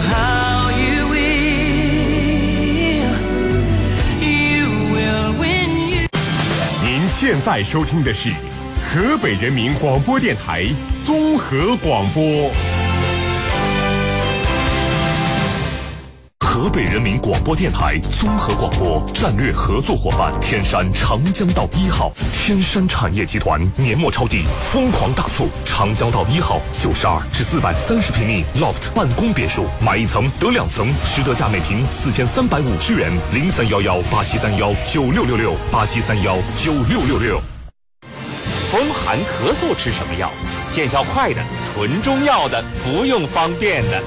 how you will. You will win. You 您现在收听的是河北人民广播电台综合广播。河北人民广播电台综合广播战略合作伙伴天山长江道一号天山产业集团年末抄底疯狂大促，长江道一号九十二至四百三十平米 loft 办公别墅，买一层得两层，实得价每平四千三百五十元。零三幺幺八七三幺九六六六八七三幺九六六六。风寒咳嗽吃什么药？见效快的，纯中药的，服用方便的，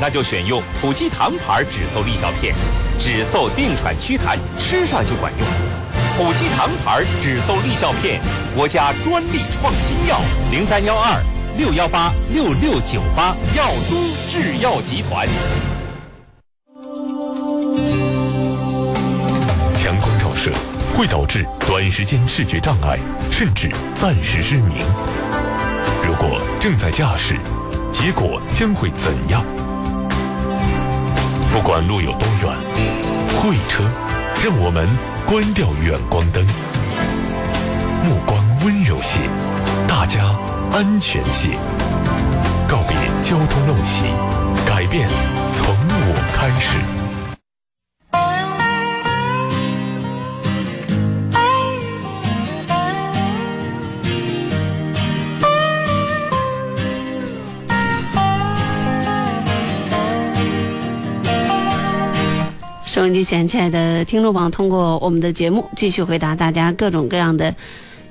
那就选用普济堂牌止嗽利效片，止嗽定喘祛痰，吃上就管用。普济堂牌止嗽利效片，国家专利创新药，零三幺二六幺八六六九八，药都制药集团。强光照射会导致短时间视觉障碍，甚至暂时失明。如果正在驾驶，结果将会怎样？不管路有多远，会车让我们关掉远光灯，目光温柔些，大家安全些，告别交通陋习，改变从我开始。收音机前，亲爱的听众朋友，通过我们的节目继续回答大家各种各样的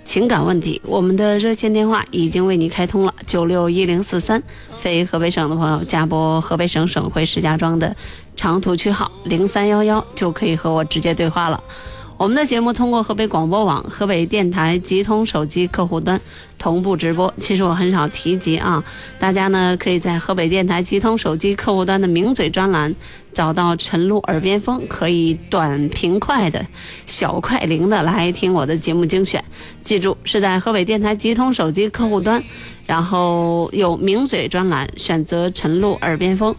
情感问题。我们的热线电话已经为你开通了，九六一零四三，非河北省的朋友加拨河北省省会石家庄的长途区号零三幺幺，就可以和我直接对话了。我们的节目通过河北广播网、河北电台集通手机客户端同步直播。其实我很少提及啊，大家呢可以在河北电台集通手机客户端的名嘴专栏找到陈露耳边风，可以短平快的小快灵的来听我的节目精选。记住是在河北电台集通手机客户端，然后有名嘴专栏，选择陈露耳边风。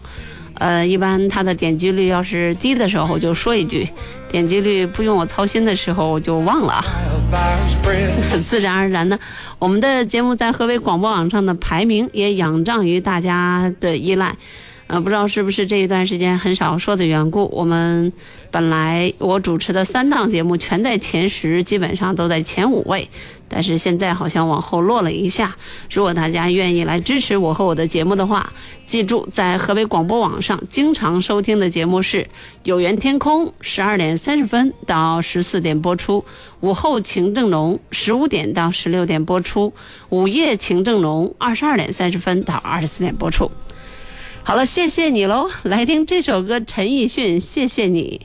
呃，一般它的点击率要是低的时候，我就说一句；点击率不用我操心的时候，我就忘了。自然而然的，我们的节目在河北广播网上的排名也仰仗于大家的依赖。呃，不知道是不是这一段时间很少说的缘故，我们本来我主持的三档节目全在前十，基本上都在前五位，但是现在好像往后落了一下。如果大家愿意来支持我和我的节目的话，记住在河北广播网上经常收听的节目是《有缘天空》，十二点三十分到十四点播出；午后情正浓，十五点到十六点播出；午夜情正浓，二十二点三十分到二十四点播出。好了，谢谢你喽！来听这首歌，陈奕迅，谢谢你。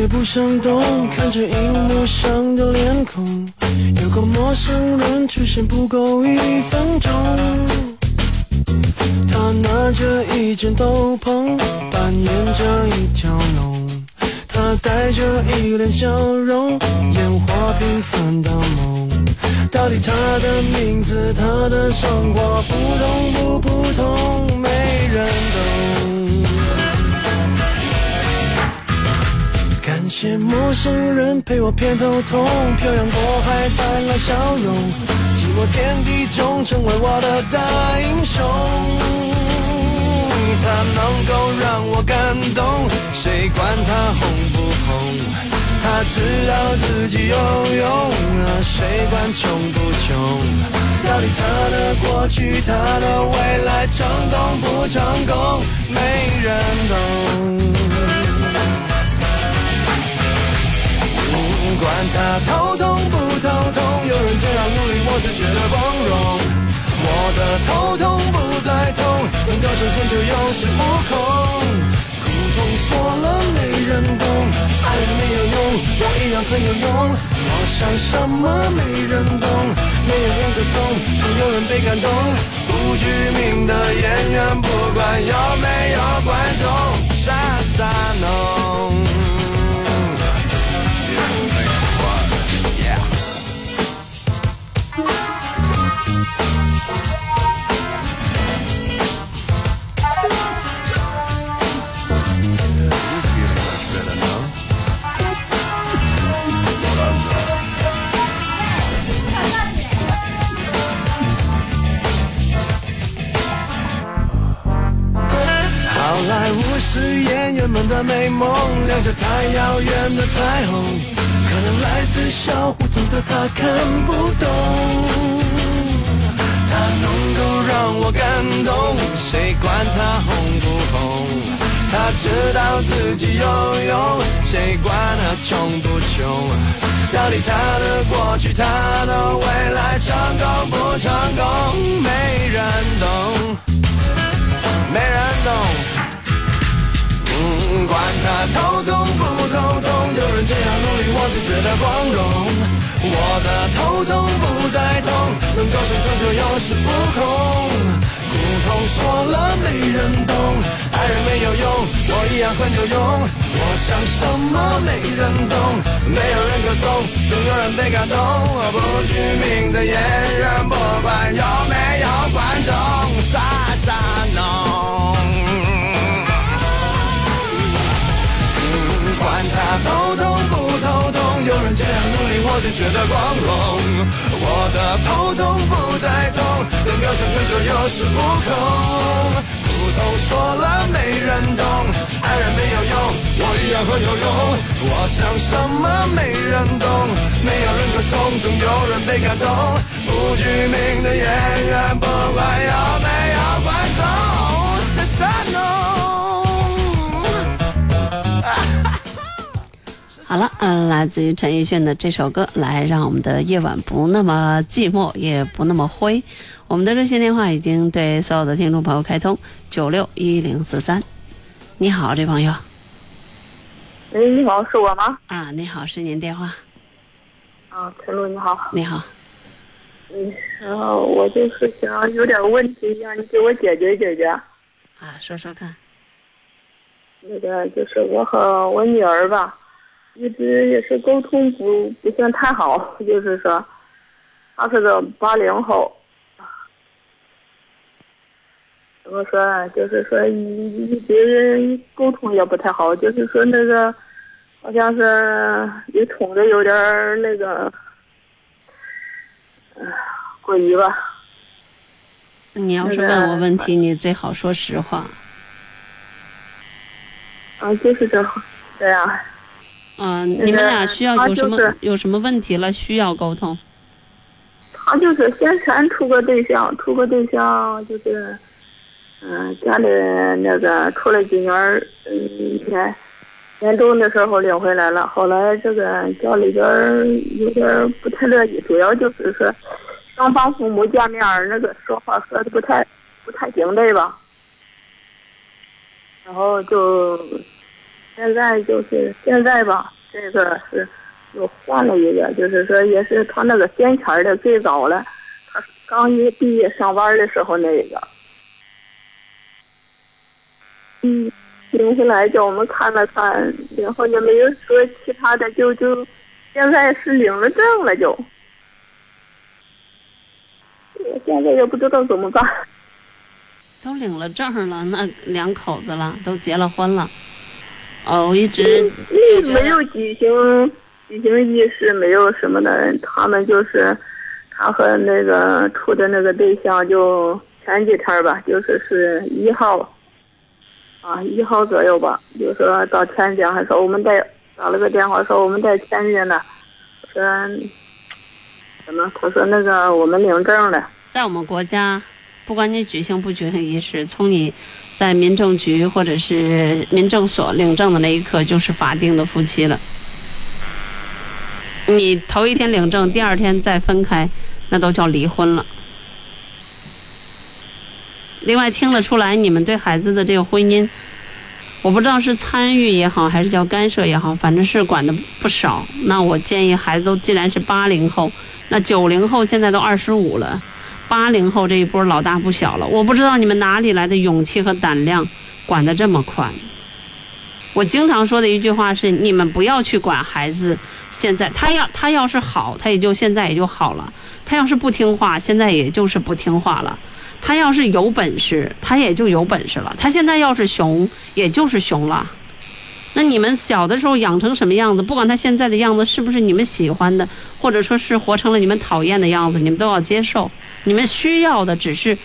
也不想动，看着荧幕上的脸孔，有个陌生人出现不够一分钟。他拿着一件斗篷，扮演着一条龙。他带着一脸笑容，演活平凡的梦。到底他的名字，他的生活，普通不普通，没人懂。些陌生人陪我偏头痛，漂洋过海带来笑容，寂寞天地中成为我的大英雄。他能够让我感动，谁管他红不红？他知道自己有用啊，谁管穷不穷？到底他的过去，他的未来，成功不成功，没人懂。管他头痛不头痛，有人这样努力，我就觉得光荣。我的头痛不再痛，能够生存就有恃无恐。苦痛说了没人懂，爱人没有用，我一样很有用。我想什么没人懂，没有人歌颂，总有人被感动。不具名的演员，不管有没有观众，傻傻弄。好莱坞是演员们的美梦，亮着太遥远的彩虹，可能来自小胡同的他看不懂。他能够让我感动，谁管他红不红？他知道自己有用，谁管他穷不穷？到底他的过去，他的未来，成功不成功，没人懂，没人懂。管他头痛不头痛，有人这样努力，我就觉得光荣。我的头痛不再痛，能够生存就有恃无恐。苦痛说了没人懂，爱人没有用，我一样很有用。我想什么没人懂，没有人歌颂，总有人被感动。不具名的演员，不管有没有观众，傻傻弄。头痛不头痛，有人这样努力，我就觉得光荣。我的头痛不再痛，能够生存就有恃无恐。苦痛说了没人懂，爱人没有用，我一样很有用。我想什么没人懂，没有人歌颂，总有人被感动。不具名的演员，不管有没有观众，好了，嗯、来自于陈奕迅的这首歌，来让我们的夜晚不那么寂寞，也不那么灰。我们的热线电话已经对所有的听众朋友开通，九六一零四三。你好，这朋友喂，你好，是我吗？啊，你好，是您电话，啊，陈露你好。你好，嗯，然后我就是想有点问题，让你给我解决解决。啊，说说看，那个就是我和我女儿吧，一直也是沟通不不算太好，就是说，他是个八零后，怎么说呢？就是说一一直沟通也不太好，就是说那个好像是也冲着有点儿那个，呃，过于吧。你要是问我问题，你最好说实话。啊，就是这这样。嗯、那你们俩需要有什么、就是有什么问题了，需要沟通。他就是先前处个对象，处个对象就是，嗯、家里那个处了几年儿，嗯，年年终的时候领回来了。后来这个家里边有点不太乐意，主要就是说双方父母见面那个说话说的不太不太行对吧。然后就现在就是现在吧，这个是又换了一个，就是说也是他那个先前的最早了，他刚一毕业上班的时候那个，嗯，领下来叫我们看了看，然后也没有说其他的，就就现在是领了证了就，我现在也不知道怎么办。都领了证了，那两口子了，都结了婚了。哦，我一直没有举行举行仪式，没有什么的。他们就是他和那个处的那个对象，就前几天吧，就是是一号啊，一号左右吧，就说到天津，还说我们在打了个电话说我们在天津呢，说什么？他说那个我们领证了。在我们国家，不管你举行不举行仪式，从你在民政局或者是民政所领证的那一刻，就是法定的夫妻了。你头一天领证，第二天再分开，那都叫离婚了。另外听得出来，你们对孩子的这个婚姻我不知道是参与也好，还是叫干涉也好，反正是管的不少。那我建议孩子都既然是八零后，那九零后现在都二十五了，八零后这一波老大不小了。我不知道你们哪里来的勇气和胆量，管得这么宽。我经常说的一句话是：你们不要去管孩子。现在他要他要是好，他也就现在也就好了；他要是不听话，现在也就是不听话了。他要是有本事，他也就有本事了。他现在要是熊，也就是熊了。那你们小的时候养成什么样子？不管他现在的样子是不是你们喜欢的，或者说是活成了你们讨厌的样子，你们都要接受。你们需要的只是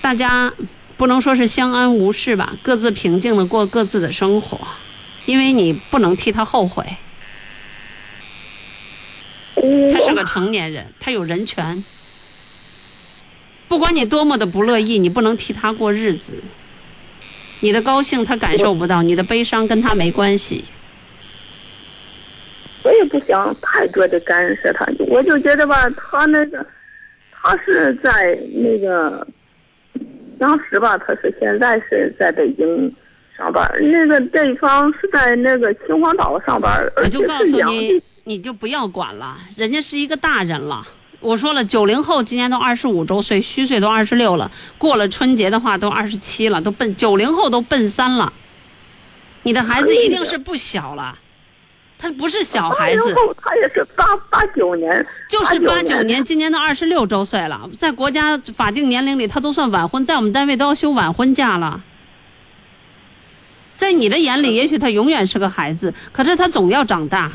大家不能说是相安无事吧，各自平静的过各自的生活，因为你不能替他后悔。他是个成年人，他有人权。不管你多么的不乐意，你不能替他过日子。你的高兴他感受不到，你的悲伤跟他没关系。我也不想太多的干涉他，我就觉得吧，他那个，他是在那个，当时吧，他是现在是在北京上班，那个对方是在那个秦皇岛上班，我就告诉你。，你就不要管了，人家是一个大人了。我说了，九零后今年都二十五周岁，虚岁都二十六了，过了春节的话都二十七了，都奔九零后都奔三了。你的孩子一定是不小了，他不是小孩子，后他也是八八九年，就是八八九年，今年都二十六周岁了，在国家法定年龄里，他都算晚婚，在我们单位都要休晚婚假了。在你的眼里，也许他永远是个孩子，可是他总要长大。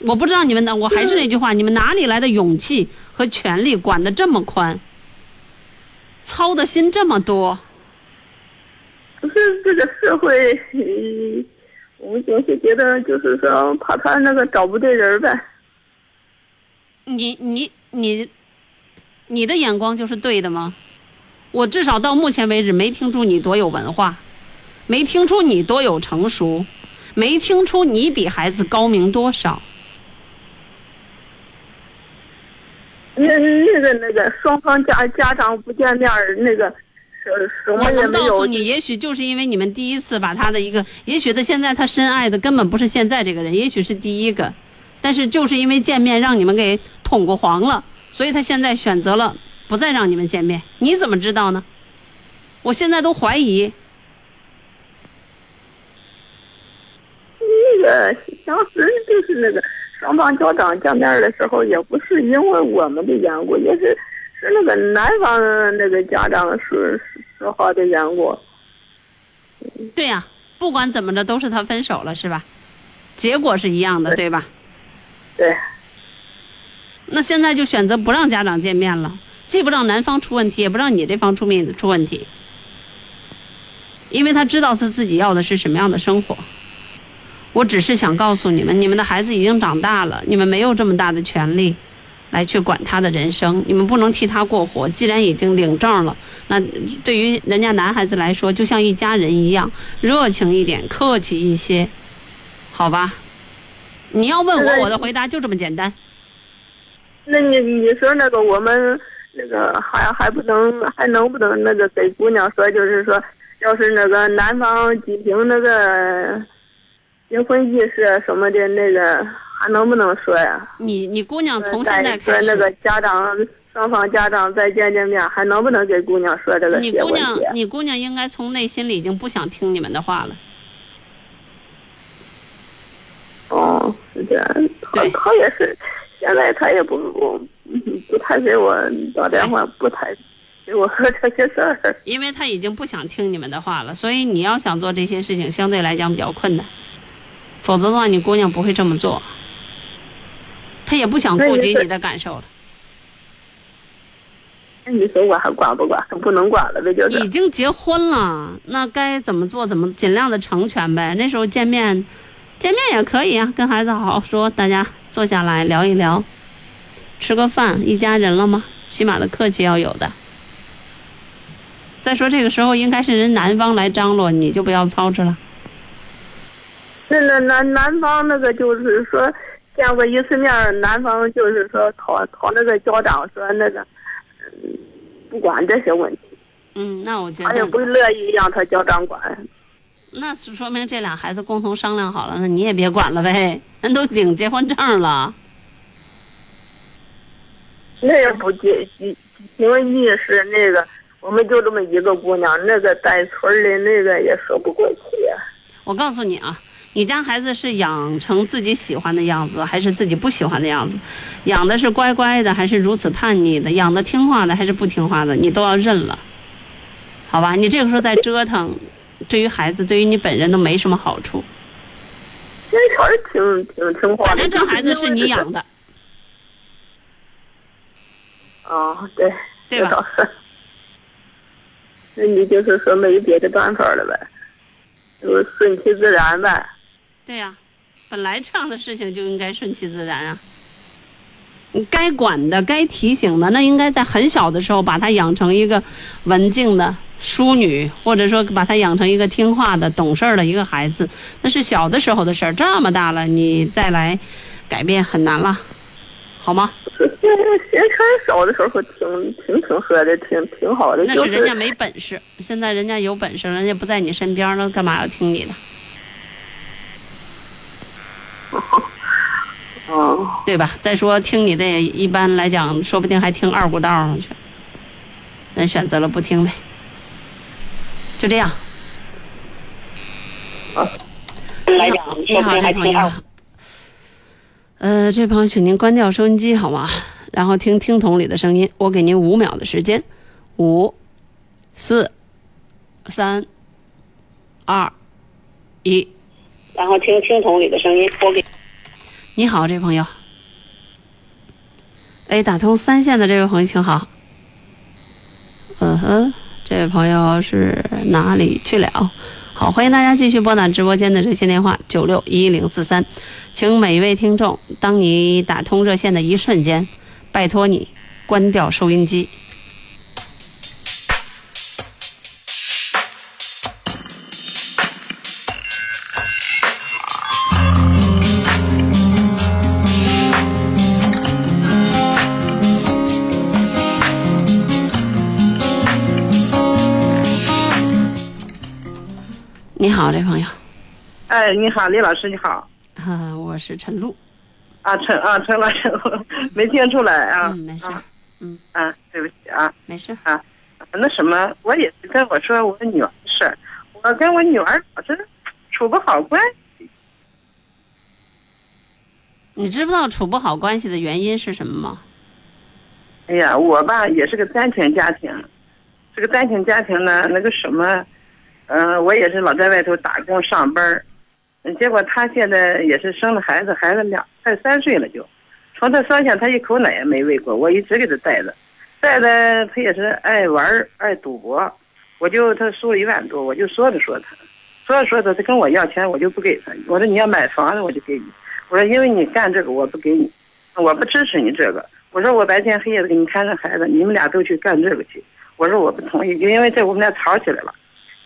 我不知道你们的，我还是那句话，你们哪里来的勇气和权力管得这么宽，操的心这么多？可是这个社会，嗯我们总是觉得就是说怕他那个找不对人呗。你你你，你的眼光就是对的吗？我至少到目前为止没听出你多有文化，没听出你多有成熟，没听出你比孩子高明多少。那那个那个双方家家长不见面儿，那个我。能告诉你，也许就是因为你们第一次把他的一个，也许他现在他深爱的根本不是现在这个人，也许是第一个，但是就是因为见面让你们给捅过黄了，所以他现在选择了不再让你们见面。你怎么知道呢？我现在都怀疑，那个当时就是那个双方家长见面的时候，也不是因为我们的缘故，也是是那个男方那个家长说说好的缘故。对呀、不管怎么着都是他分手了，是吧？结果是一样的，对吧？对，那现在就选择不让家长见面了，既不让男方出问题，也不让你这方出面出问题，因为他知道是自己要的是什么样的生活。我只是想告诉你们，你们的孩子已经长大了，你们没有这么大的权利来去管他的人生，你们不能替他过活。既然已经领证了，那对于人家男孩子来说，就像一家人一样，热情一点，客气一些，好吧？你要问我，我的回答就这么简单。那你你说那个我们那个还还不能还能不能那个给姑娘说，就是说，要是那个男方举行那个结婚仪式什么的，那个还能不能说呀？你你姑娘从现在开始，那个家长双方家长再见见面，还能不能给姑娘说这个你姑？娘你姑娘应该从内心里已经不想听你们的话了。哦，是这样，他对他也是，现在他也不不不太给我打电话，不太给我说这些事儿。因为他已经不想听你们的话了，所以你要想做这些事情，相对来讲比较困难。否则的话，你姑娘不会这么做，她也不想顾及你的感受了。那你说我还管不管？不能管了呗，就是。已经结婚了，那该怎么做怎么尽量的成全呗。那时候见面，见面也可以啊，跟孩子好好说，大家坐下来聊一聊，吃个饭，一家人了吗？起码的客气要有的。再说这个时候应该是人男方来张罗，你就不要操持了。那那男男方那个就是说见过一次面儿，男方就是说讨讨那个家长说那个，嗯，不管这些问题。嗯，那我觉得他也得不乐意让他家长管。那是说明这俩孩子共同商量好了，那你也别管了呗，人都领结婚证了。那也不结，因为一是那个，我们就这么一个姑娘，那个在村里那个也说不过去。我告诉你啊，你家孩子是养成自己喜欢的样子，还是自己不喜欢的样子？养的是乖乖的，还是如此叛逆的？养的听话的，还是不听话的？你都要认了，好吧？你这个时候再折腾，对于孩子，对于你本人都没什么好处。这事儿挺挺听话的。反正这孩子是你养的，哦，对，对吧。那你就是说没别的办法了呗，就顺其自然呗。对呀、本来这样的事情就应该顺其自然啊。你该管的、该提醒的，那应该在很小的时候把他养成一个文静的淑女，或者说把他养成一个听话的、懂事儿的一个孩子，那是小的时候的事儿。这么大了，你再来改变很难了，好吗？小的时候挺挺挺喝的，挺挺好的，那是人家没本事，现在人家有本事，人家不在你身边了，干嘛要听你的？对吧？再说听你的，一般来讲，说不定还听二股道上去。人选择了不听呗，就这样。来讲，你好，这朋友。呃，这朋友，请您关掉收音机好吗？然后听听筒里的声音。我给您五秒的时间，五、四、三、二、一。然后听听筒里的声音。我给。你好，这位朋友。哎，打通三线的这位朋友，请好。嗯哼，这位朋友是哪里去了？好，欢迎大家继续拨打直播间的热线电话九六一零四三，请每一位听众，当你打通热线的一瞬间，拜托你关掉收音机。哎，你好，李老师，你好。啊，我是陈露。啊，陈啊，陈老师，没听出来啊。嗯，没事。啊嗯，啊，对不起啊。没事。啊，那什么，我也是跟我说我女儿的事儿，我跟我女儿老是处不好关系。你知不知道处不好关系的原因是什么吗？哎呀，我吧也是个单亲家庭，这个单亲家庭呢，那个什么，嗯、我也是老在外头打工上班结果他现在也是生了孩子，孩子两快三岁了就，从他生下他一口奶也没喂过，我一直给他带着，带着他也是爱玩爱赌博，我就他输了一万多，我就说着说他，说着说着他跟我要钱，我就不给他，我说你要买房子我就给你，我说因为你干这个我不给你，我不支持你这个。我说我白天黑夜的给你看着孩子，你们俩都去干这个去。我说我不同意，就因为这我们俩吵起来了，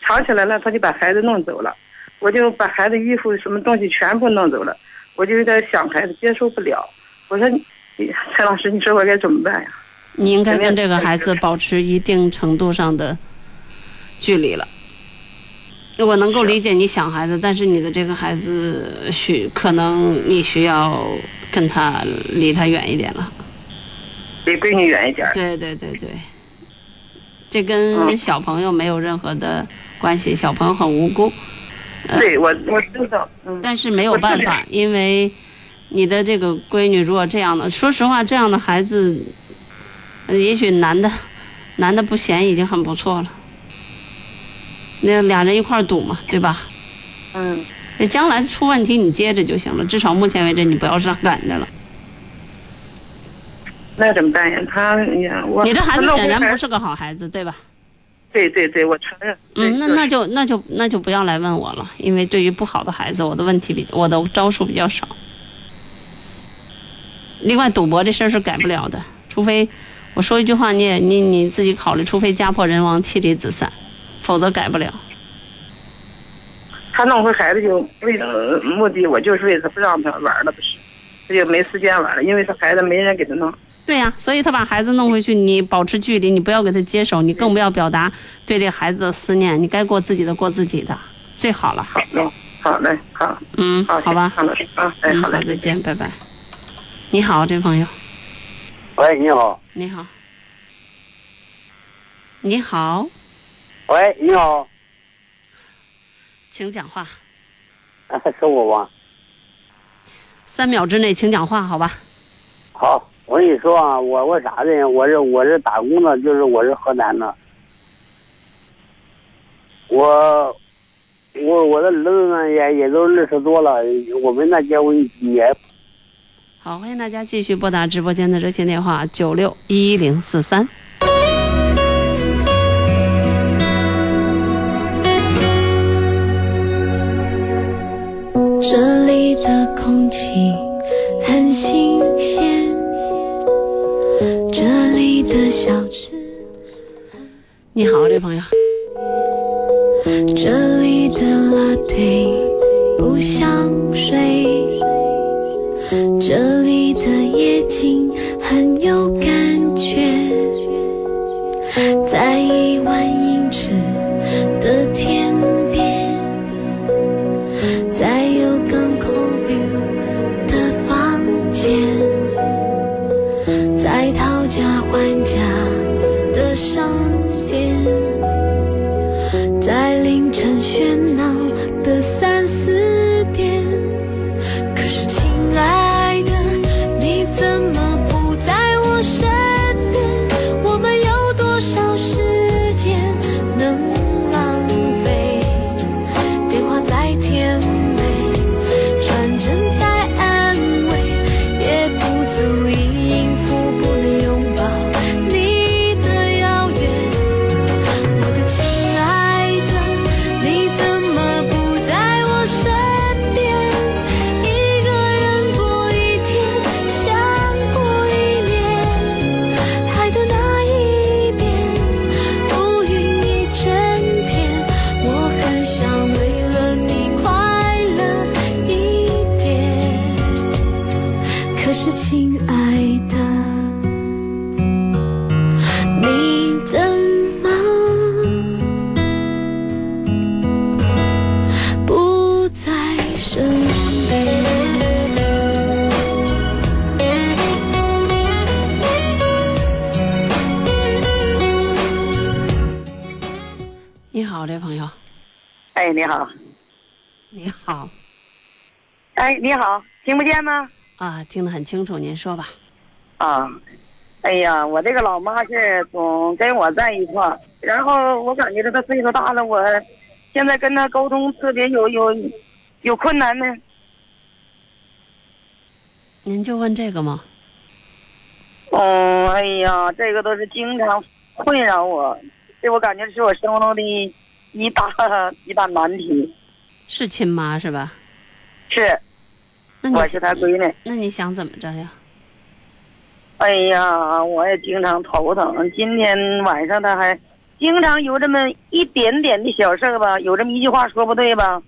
吵起来了，他就把孩子弄走了，我就把孩子衣服什么东西全部弄走了，我就有点想孩子接受不了。我说你，陈老师，你说我该怎么办呀？你应该跟这个孩子保持一定程度上的距离了。我能够理解你想孩子，但是你的这个孩子需可能你需要跟他离他远一点了。离闺女远一点。对对对对，这跟嗯小朋友没有任何的关系，小朋友很无辜。对我我知道，嗯，但是没有办法，因为你的这个闺女如果这样的，说实话，这样的孩子，呃也许男的男的不嫌已经很不错了。那俩人一块儿赌嘛，对吧？嗯，这将来出问题你接着就行了，至少目前为止你不要上赶着了。那怎么办呀？他哎呀，我你这孩子显然不是个好孩子，对吧？对对对，我承认。嗯，那那就那就那就不要来问我了，因为对于不好的孩子，我的问题比我的招数比较少。另外，赌博这事儿是改不了的，除非我说一句话，你也你你自己考虑，除非家破人亡、妻离子散，否则改不了。他弄回孩子就为了目的，我就是为了不让他玩了，不是，他就没时间玩了，因为他孩子没人给他弄。对呀、所以他把孩子弄回去，你保持距离，你不要给他接手，你更不要表达对这孩子的思念，你该过自己的，过自己的，最好了。好嘞，好嘞，好，嗯，好，好吧，好嘞，啊，哎，嗯，好嘞，再见，拜拜。你好，这位朋友，喂，你好。你好，你好，喂，你好，请讲话，是我吗？三秒之内请讲话，好吧？好，我跟你说啊，我我啥的，我是我是打工的，就是我是河南的。我我我的儿子呢也也都二十多了，我们那结婚也好，欢迎大家继续拨打直播间的热线电话九六一零四三。这里的空气很新鲜，的小吃，你好，这朋友，这里的拉菲不想睡，这里的夜景朋友，哎，你好，你好哎，你好，听不见吗？啊，听得很清楚，您说吧。啊，哎呀，我这个老妈是总跟我在一块儿，然后我感觉着她岁数大了，我现在跟她沟通特别有有有困难呢。您就问这个吗？哦，哎呀，这个都是经常困扰我，这我感觉是我生活中的一大一大难题。是亲妈是吧？是，那你我是她闺女。那你想怎么着呀？哎呀，我也经常头疼。今天晚上他还经常有这么一点点的小事儿吧，有这么一句话说不对吧，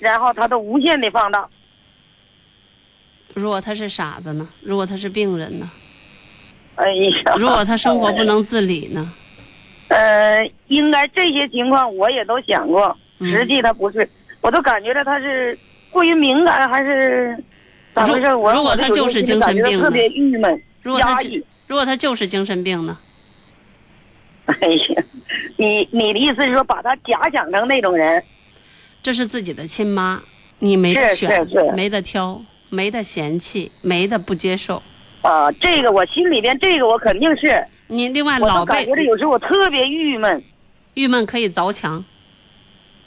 然后他都无限的放大。如果他是傻子呢？如果他是病人呢？哎呀，如果他生活不能自理呢？呃，应该这些情况我也都想过，嗯实际他不是，我都感觉到他是过于敏感还是咋回事？我如果他就是精神病特别郁闷、如果他就压抑。如果他就是精神病呢？哎呀，你你的意思是说把他假想成那种人？这是自己的亲妈，你没得选，没得挑，没得嫌弃，没得不接受。啊，这个我心里边这个我肯定是，你另外我老辈都感觉着有时候我特别郁闷。郁闷可以凿墙，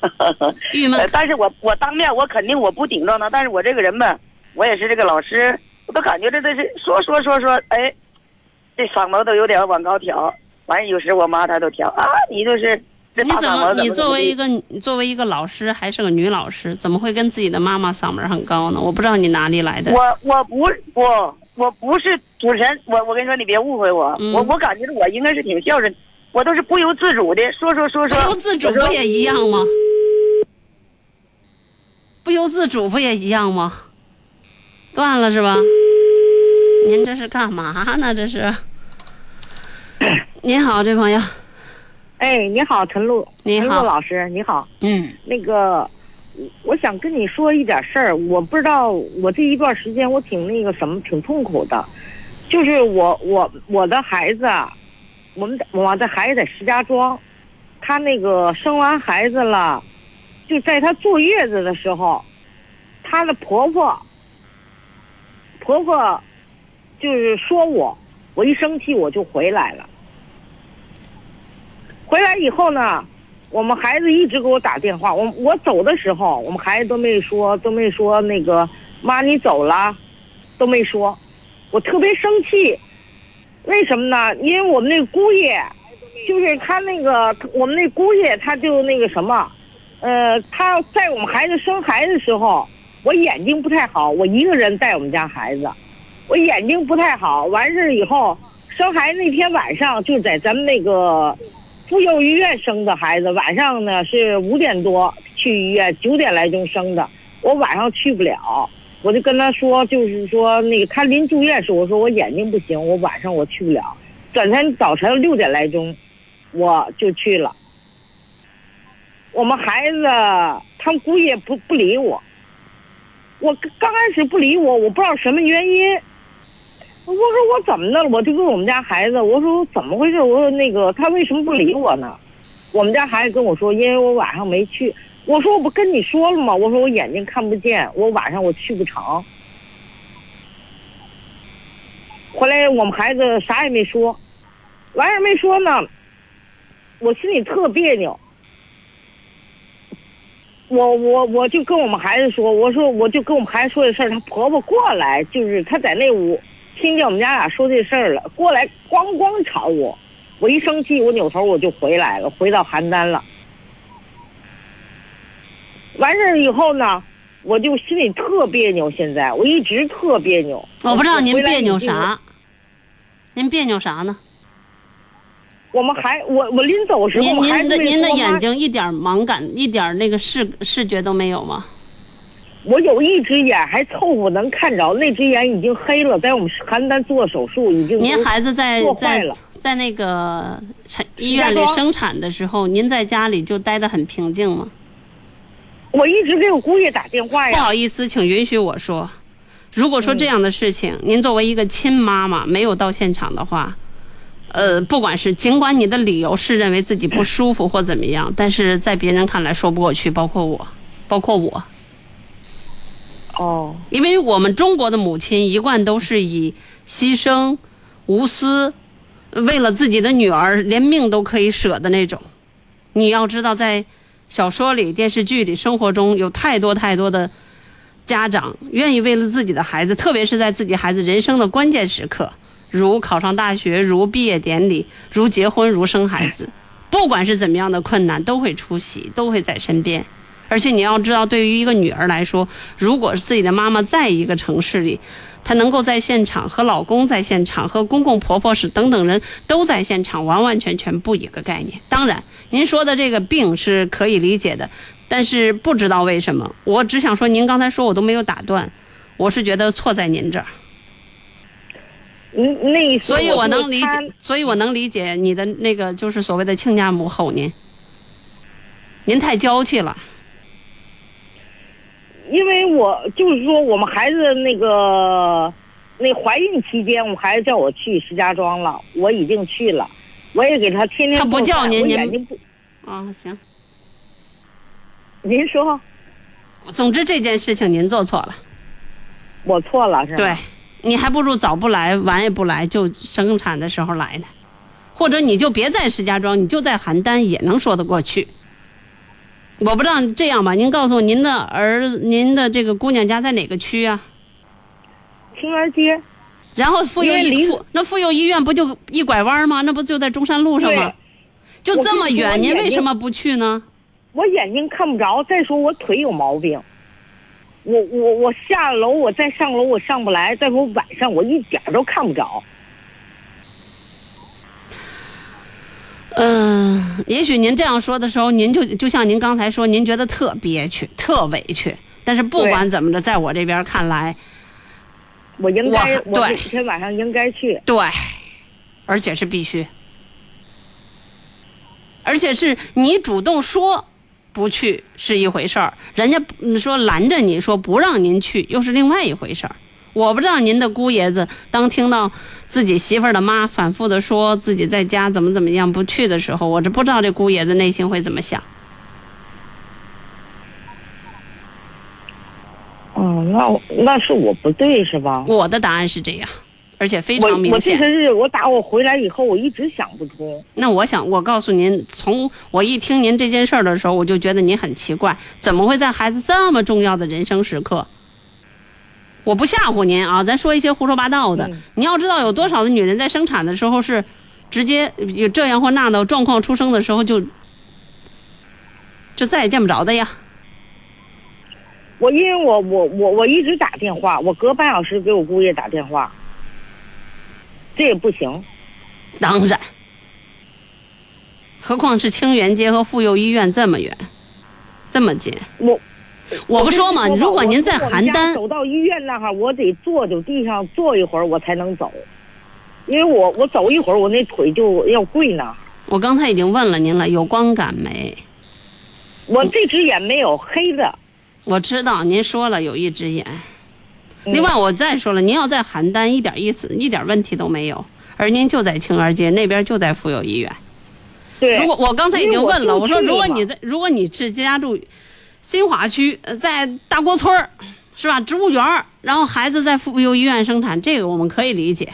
郁闷呃，但是我我当面我肯定我不顶撞他，但是我这个人吧，我也是这个老师，我都感觉这这是说说说说，哎，这嗓门都有点往高调。完有时我妈她都调啊，你就是这你怎么？你怎么作为一个你作为一个老师，还是个女老师，怎么会跟自己的妈妈嗓门很高呢？我不知道你哪里来的。我我不我我不是主持人，我我跟你说，你别误会我，嗯我我感觉我应该是挺孝顺，我都是不由自主的说说说说，不由自主不也一样吗？不由自主不也一样吗？断了是吧？您这是干嘛呢？这是。您好，这朋友。哎，你好，陈露，你好陈露老师，你好。嗯，那个，我想跟你说一点事儿。我不知道，我这一段时间我挺那个什么，挺痛苦的。就是我我我的孩子，我们我的孩子在石家庄，他那个生完孩子了，就在他坐月子的时候，他的婆婆婆婆就是说我，我一生气我就回来了。回来以后呢，我们孩子一直给我打电话。我我走的时候，我们孩子都没说，都没说那个妈你走了，都没说。我特别生气，为什么呢？因为我们那姑爷，就是他那个我们那姑爷，他就那个什么，呃，他在我们孩子生孩子的时候，我眼睛不太好，我一个人带我们家孩子，我眼睛不太好。完事以后，生孩子那天晚上就在咱们那个。妇幼医院生的孩子，晚上呢是五点多去医院，九点来钟生的。我晚上去不了，我就跟他说，就是说那个他临住院时，我说我眼睛不行，我晚上我去不了。转天早晨六点来钟，我就去了。我们孩子他们姑爷不不理我，我刚开始不理我，我不知道什么原因。我说我怎么的了？我就跟我们家孩子，我说怎么回事？我说那个他为什么不理我呢？我们家孩子跟我说，因为我晚上没去。我说我不跟你说了吗？我说我眼睛看不见，我晚上我去不成。后来我们孩子啥也没说，完事没说呢，我心里特别扭。我我我就跟我们孩子说，我说我就跟我们孩子说这事儿，她婆婆过来，就是她在那屋。听见我们家俩说这事儿了，过来咣咣吵我，我一生气，我扭头我就回来了，回到邯郸了。完事儿以后呢，我就心里特别扭，现在我一直特别扭。我不知道您别扭啥，您别扭啥呢？我们还我我临走时候，您您的您的眼睛一点盲感，一点那个视视觉都没有吗？我有一只眼还凑合能看着，那只眼已经黑了，在我们邯郸做手术，已经您孩子在在。在那个产医院里生产的时候，您在家里就待得很平静吗？我一直给我姑爷打电话呀。不好意思，请允许我说，如果说这样的事情，您作为一个亲妈妈没有到现场的话，呃，不管是尽管你的理由是认为自己不舒服或怎么样，但是在别人看来说不过去，包括我，包括我，哦，因为我们中国的母亲一贯都是以牺牲、无私，为了自己的女儿连命都可以舍的那种。你要知道，在小说里、电视剧里、生活中有太多太多的家长愿意为了自己的孩子，特别是在自己孩子人生的关键时刻，如考上大学、如毕业典礼、如结婚、如生孩子，不管是怎么样的困难，都会出席，都会在身边。而且你要知道，对于一个女儿来说，如果自己的妈妈在一个城市里，她能够在现场和老公在现场，和公公婆婆是等等人都在现场，完完全全不一个概念。当然，您说的这个病是可以理解的，但是不知道为什么，我只想说，您刚才说我都没有打断，我是觉得错在您这儿。嗯，那所以我能理解，所以我能理解你的那个就是所谓的亲家母吼您，您太娇气了。因为我就是说，我们孩子那个那怀孕期间，我孩子叫我去石家庄了，我已经去了，我也给他天天他不叫您您不，啊、行。您说总之这件事情您做错了，我错了是吧？对，你还不如早不来，晚也不来，就生产的时候来呢，或者你就别在石家庄，你就在邯郸也能说得过去。我不知道这样吧，您告诉我您的儿，您的这个姑娘家在哪个区啊？青园街。然后妇幼医妇那妇幼医院不就一拐弯吗？那不就在中山路上吗？就这么远，您为什么不去呢？我眼睛看不着，再说我腿有毛病，我我我下楼我再上楼我上不来，再说晚上我一点都看不着。嗯、也许您这样说的时候，您就就像您刚才说，您觉得特憋屈、特委屈。但是不管怎么着，在我这边看来，我应该，我我对每天晚上应该去。对，而且是必须，而且是你主动说不去是一回事儿，人家嗯说拦着你说不让您去又是另外一回事儿。我不知道您的姑爷子当听到自己媳妇儿的妈反复的说自己在家怎么怎么样不去的时候，我这不知道这姑爷子内心会怎么想。哦，那那是我不对是吧？我的答案是这样，而且非常明显。我这些日我打我回来以后，我一直想不通。那我想，我告诉您，从我一听您这件事儿的时候，我就觉得您很奇怪，怎么会在孩子这么重要的人生时刻？我不吓唬您啊，咱说一些胡说八道的。你要知道，有多少的女人在生产的时候是直接有这样或那的状况出生的时候就就再也见不着的呀。我因为我我我我一直打电话，我隔半小时给我姑爷打电话，这也不行。当然，何况是清源街和妇幼医院这么远，这么近。我 我不说嘛，如果您在邯郸，走到医院那哈，我得坐就地上坐一会儿，我才能走，因为我我走一会儿，我那腿就要跪呢。我刚才已经问了您了，有光感没？我这只眼没有黑的。我知道您说了有一只眼。嗯另外，我再说了，您要在邯郸一点意思一点问题都没有，而您就在青儿街那边就在妇幼医院。对，如果我刚才已经问了，我说如果你在，如果你是家住新华区，呃在大郭村儿，是吧？植物园，然后孩子在妇幼医院生产，这个我们可以理解。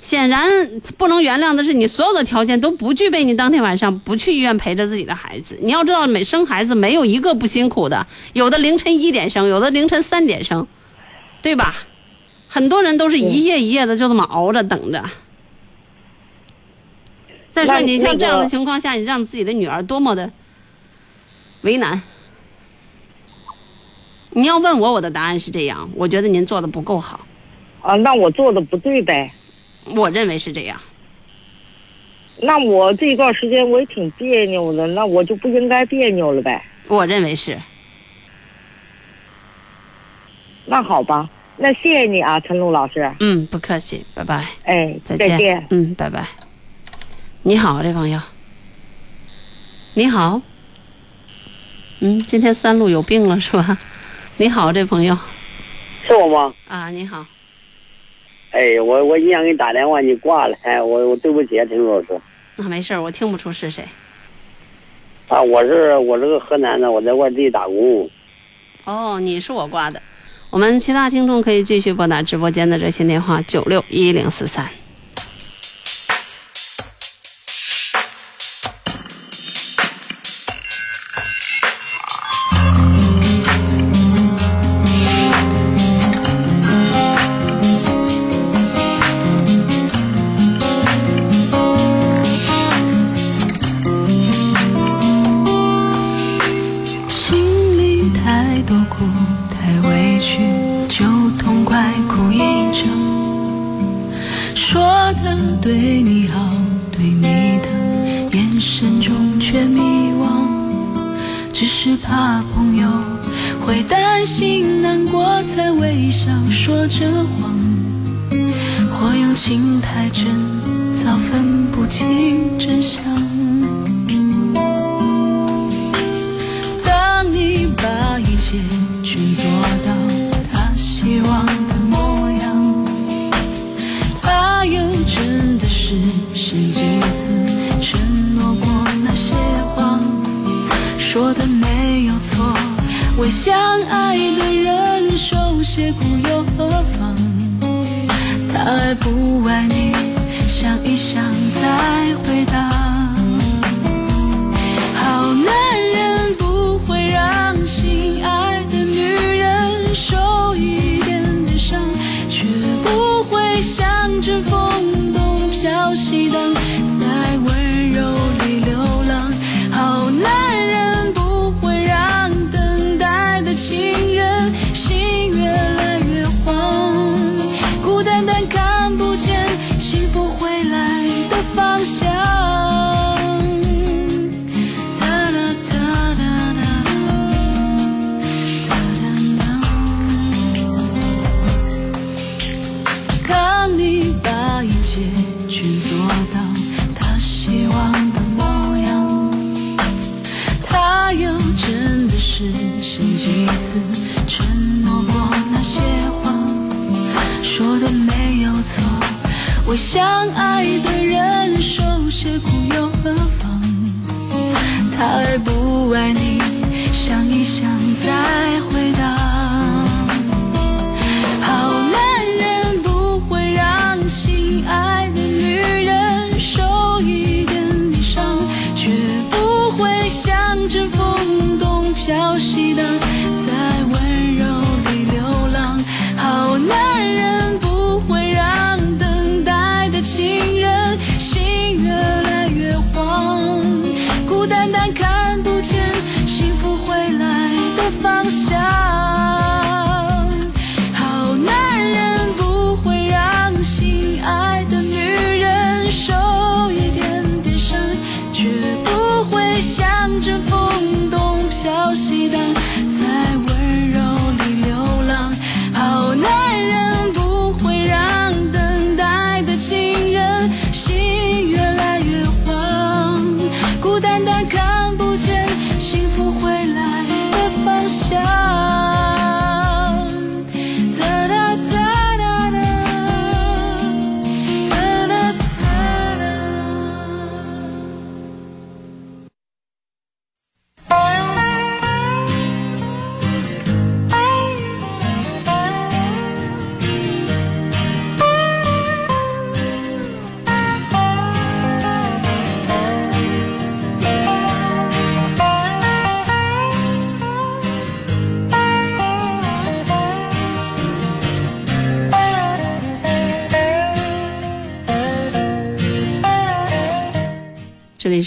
显然不能原谅的是，你所有的条件都不具备，你当天晚上不去医院陪着自己的孩子。你要知道，每生孩子没有一个不辛苦的，有的凌晨一点生，有的凌晨三点生，对吧？很多人都是一夜一夜的就这么熬着等着。再说，你像这样的情况下，你让自己的女儿多么的为难。你要问我，我的答案是这样，我觉得您做的不够好。啊，那我做的不对呗。我认为是这样。那我这一段时间我也挺别扭的，那我就不应该别扭了呗。我认为是。那好吧，那谢谢你啊，陈露老师。嗯，不客气，拜拜。哎，再见。再见。嗯，拜拜。你好，这朋友。你好。嗯，今天三路有病了是吧？你好，这朋友。是我吗？啊，你好。哎，我我一想给你打电话，你挂了，哎，我我对不起啊，陈老师。啊，没事儿，我听不出是谁。啊，我是我是个河南的，我在外地打工。哦，你是我挂的。我们其他听众可以继续拨打直播间的热线电话九六一零四三。真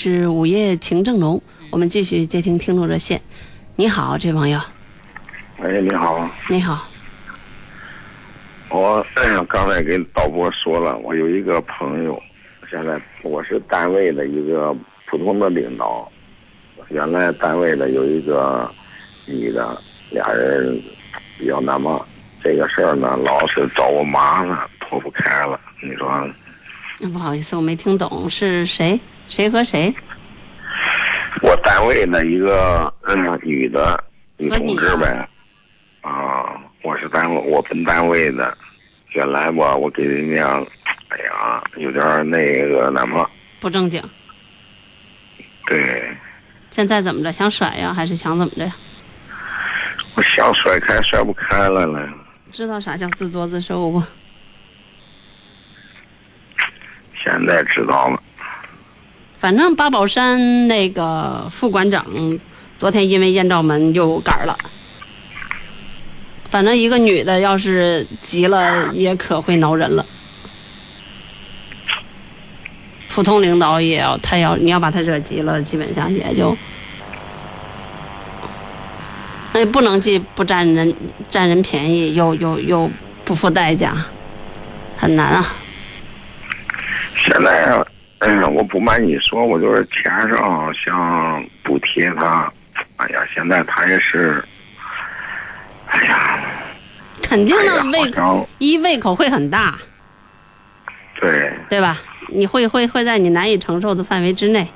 是午夜情正浓，我们继续接听听众热线。你好，这朋友，喂，你好，你好，我刚才跟导播说了，我有一个朋友，现在我是单位的一个普通的领导，原来单位的有一个女的，俩人比较难忘，这个事儿呢老是找我麻烦，脱不开了，你说那不好意思，我没听懂是谁？谁和谁？我单位的一个嗯女的女同志呗，啊，我是单位我分单位的，原来吧我给人家，哎呀有点那个那么，不正经。对现在怎么着？想甩呀，还是想怎么着呀？我想甩开甩不开了呢，知道啥叫自作自受不？现在知道了，反正八宝山那个副馆长昨天因为艳照门又杆了。反正一个女的要是急了，也可会挠人了。普通领导也要，他要你要把他惹急了，基本上也就，哎，不能既不占人占人便宜，又又又不付代价，很难啊。现在嗯我不瞒你说，我就是钱上想补贴他，哎呀现在他也是，哎呀肯定的哎呀胃口，一胃口会很大，对对吧？你会会会在你难以承受的范围之内。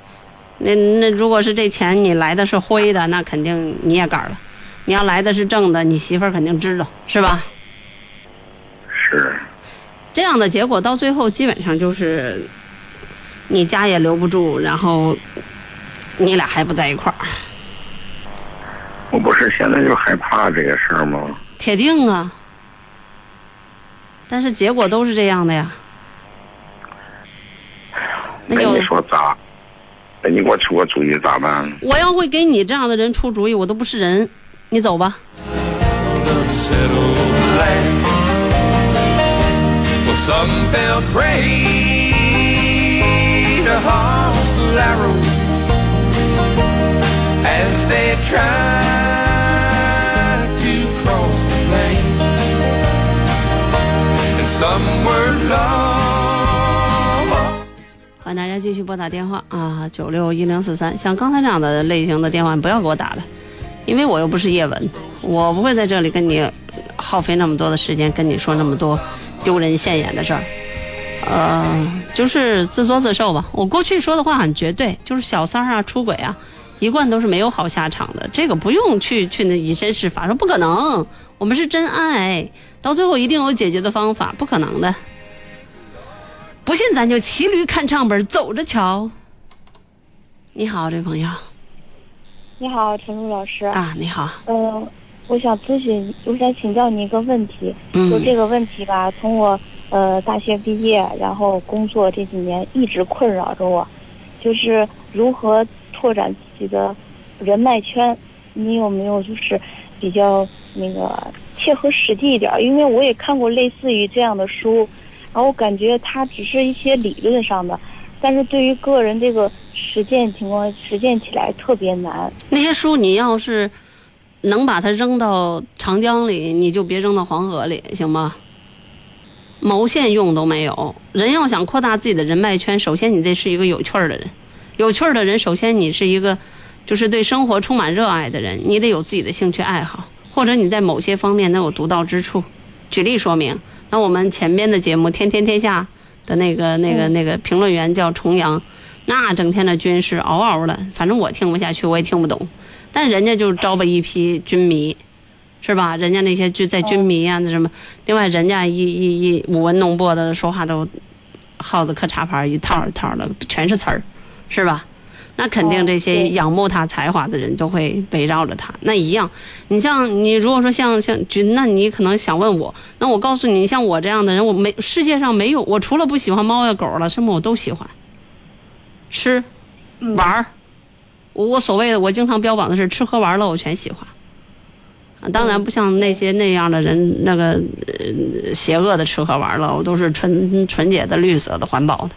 那那如果是这钱你来的是灰的，那肯定你也杆了。你要来的是正的，你媳妇儿肯定知道，是吧？是这样的结果到最后基本上就是，你家也留不住，然后你俩还不在一块儿，我不是现在就害怕这个事儿吗？铁定啊。但是结果都是这样的呀。那那你说咋？那你给我出个主意咋办？我要会给你这样的人出主意，我都不是人。你走吧。some fell prey hostile arrows as they tried to cross the plainsomewhere lost. 欢迎大家继续拨打电话啊，九六一零四三。像刚才这样的类型的电话，你不要给我打了，因为我又不是叶文，我不会在这里跟你耗费那么多的时间跟你说那么多丢人现眼的事儿。呃，就是自作自受吧。我过去说的话很绝对，就是小三儿啊、出轨啊，一贯都是没有好下场的。这个不用去去那以身试法，说不可能，我们是真爱，到最后一定有解决的方法，不可能的。不信咱就骑驴看唱本，走着瞧。你好，这位朋友你好，陈露老师。啊，你好，嗯、我想咨询，我想请教你一个问题。嗯就这个问题吧，从我呃大学毕业，然后工作这几年，一直困扰着我，就是如何拓展自己的人脉圈。你有没有就是比较那个切合实际一点？因为我也看过类似于这样的书，然后我感觉它只是一些理论上的，但是对于个人这个实践情况，实践起来特别难。那些书你要是能把它扔到长江里，你就别扔到黄河里，行吗？毛线用都没有。人要想扩大自己的人脉圈，首先你得是一个有趣儿的人。有趣儿的人，首先你是一个就是对生活充满热爱的人，你得有自己的兴趣爱好，或者你在某些方面能有独到之处。举例说明，那我们前边的节目《天天天下》的那个那个那个评论员叫重阳，那整天的军事嗷嗷的，反正我听不下去，我也听不懂。但人家就招吧一批军迷，是吧？人家那些就在军迷啊，那什么，另外人家一一一舞文弄墨的说话都耗子嗑茶盘一套一套的，全是词儿，是吧？那肯定这些仰慕他才华的人都会围绕着他。那一样，你像你如果说像像军，那你可能想问我，那我告诉你，像我这样的人，我没世界上没有，我除了不喜欢猫呀狗了，什么我都喜欢，吃，玩儿。我我所谓的，我经常标榜的是吃喝玩乐，我全喜欢。啊，当然不像那些那样的人，那个呃邪恶的吃喝玩乐，我都是纯纯洁的、绿色的、环保的。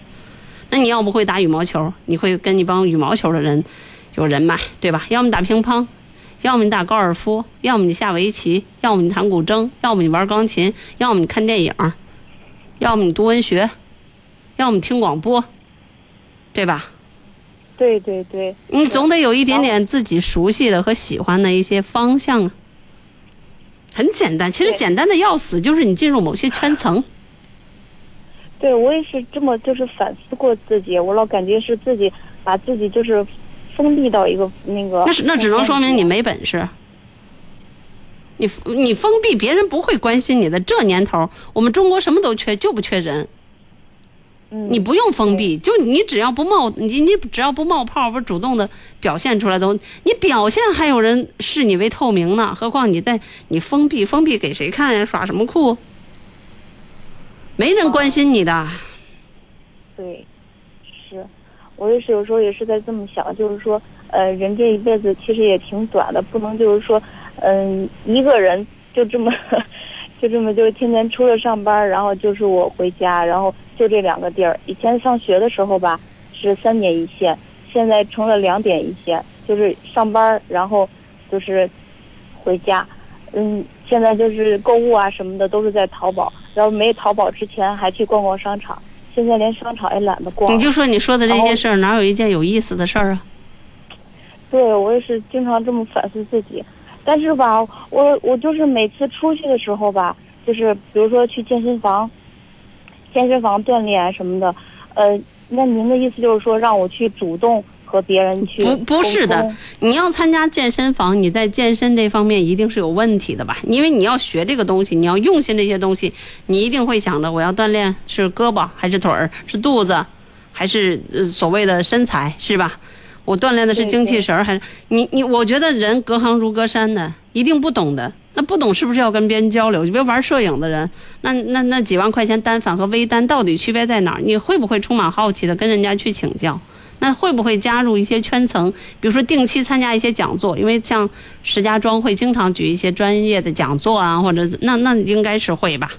那你要不会打羽毛球，你会跟一帮羽毛球的人有人脉，对吧？要么打乒乓，要么你打高尔夫，要么你下围棋，要么你弹古筝，要么你玩钢琴，要么你看电影，要么你读文学，要么你听广播，对吧？对对对，你总得有一点点自己熟悉的和喜欢的一些方向啊。很简单，其实简单的要死，就是你进入某些圈层。对我也是这么就是反思过自己，我老感觉是自己把自己就是封闭到一个那个。那是那只能说明你没本事。你你封闭，别人不会关心你的。这年头，我们中国什么都缺，就不缺人。你不用封闭，就你只要不冒你你只要不冒泡，不主动的表现出来都，你表现还有人视你为透明呢。何况你在你封闭，封闭给谁看呀？耍什么酷？没人关心你的。对，是，我也是有时候也是在这么想，就是说，呃，人这一辈子其实也挺短的，不能就是说，嗯、一个人就这么，就这么就是天天除了上班，然后就是我回家，然后就这两个地儿。以前上学的时候吧，是三点一线，现在成了两点一线，就是上班，然后就是回家。嗯，现在就是购物啊什么的都是在淘宝，然后没淘宝之前还去逛逛商场，现在连商场也懒得逛。你就说你说的这些事儿，哪有一件有意思的事儿啊？对，我也是经常这么反思自己，但是吧，我我就是每次出去的时候吧，就是比如说去健身房，健身房锻炼什么的，呃，那您的意思就是说让我去主动和别人去不不是的，你要参加健身房，你在健身这方面一定是有问题的吧？因为你要学这个东西，你要用心这些东西，你一定会想着我要锻炼是胳膊还是腿儿，是肚子，还是呃所谓的身材，是吧？我锻炼的是精气神儿，还是你你？我觉得人隔行如隔山的，一定不懂的。那不懂是不是要跟别人交流？就比如玩摄影的人，那那那几万块钱单反和微单到底区别在哪儿？你会不会充满好奇的跟人家去请教？那会不会加入一些圈层？比如说定期参加一些讲座，因为像石家庄会经常举一些专业的讲座啊，或者那那应该是会吧？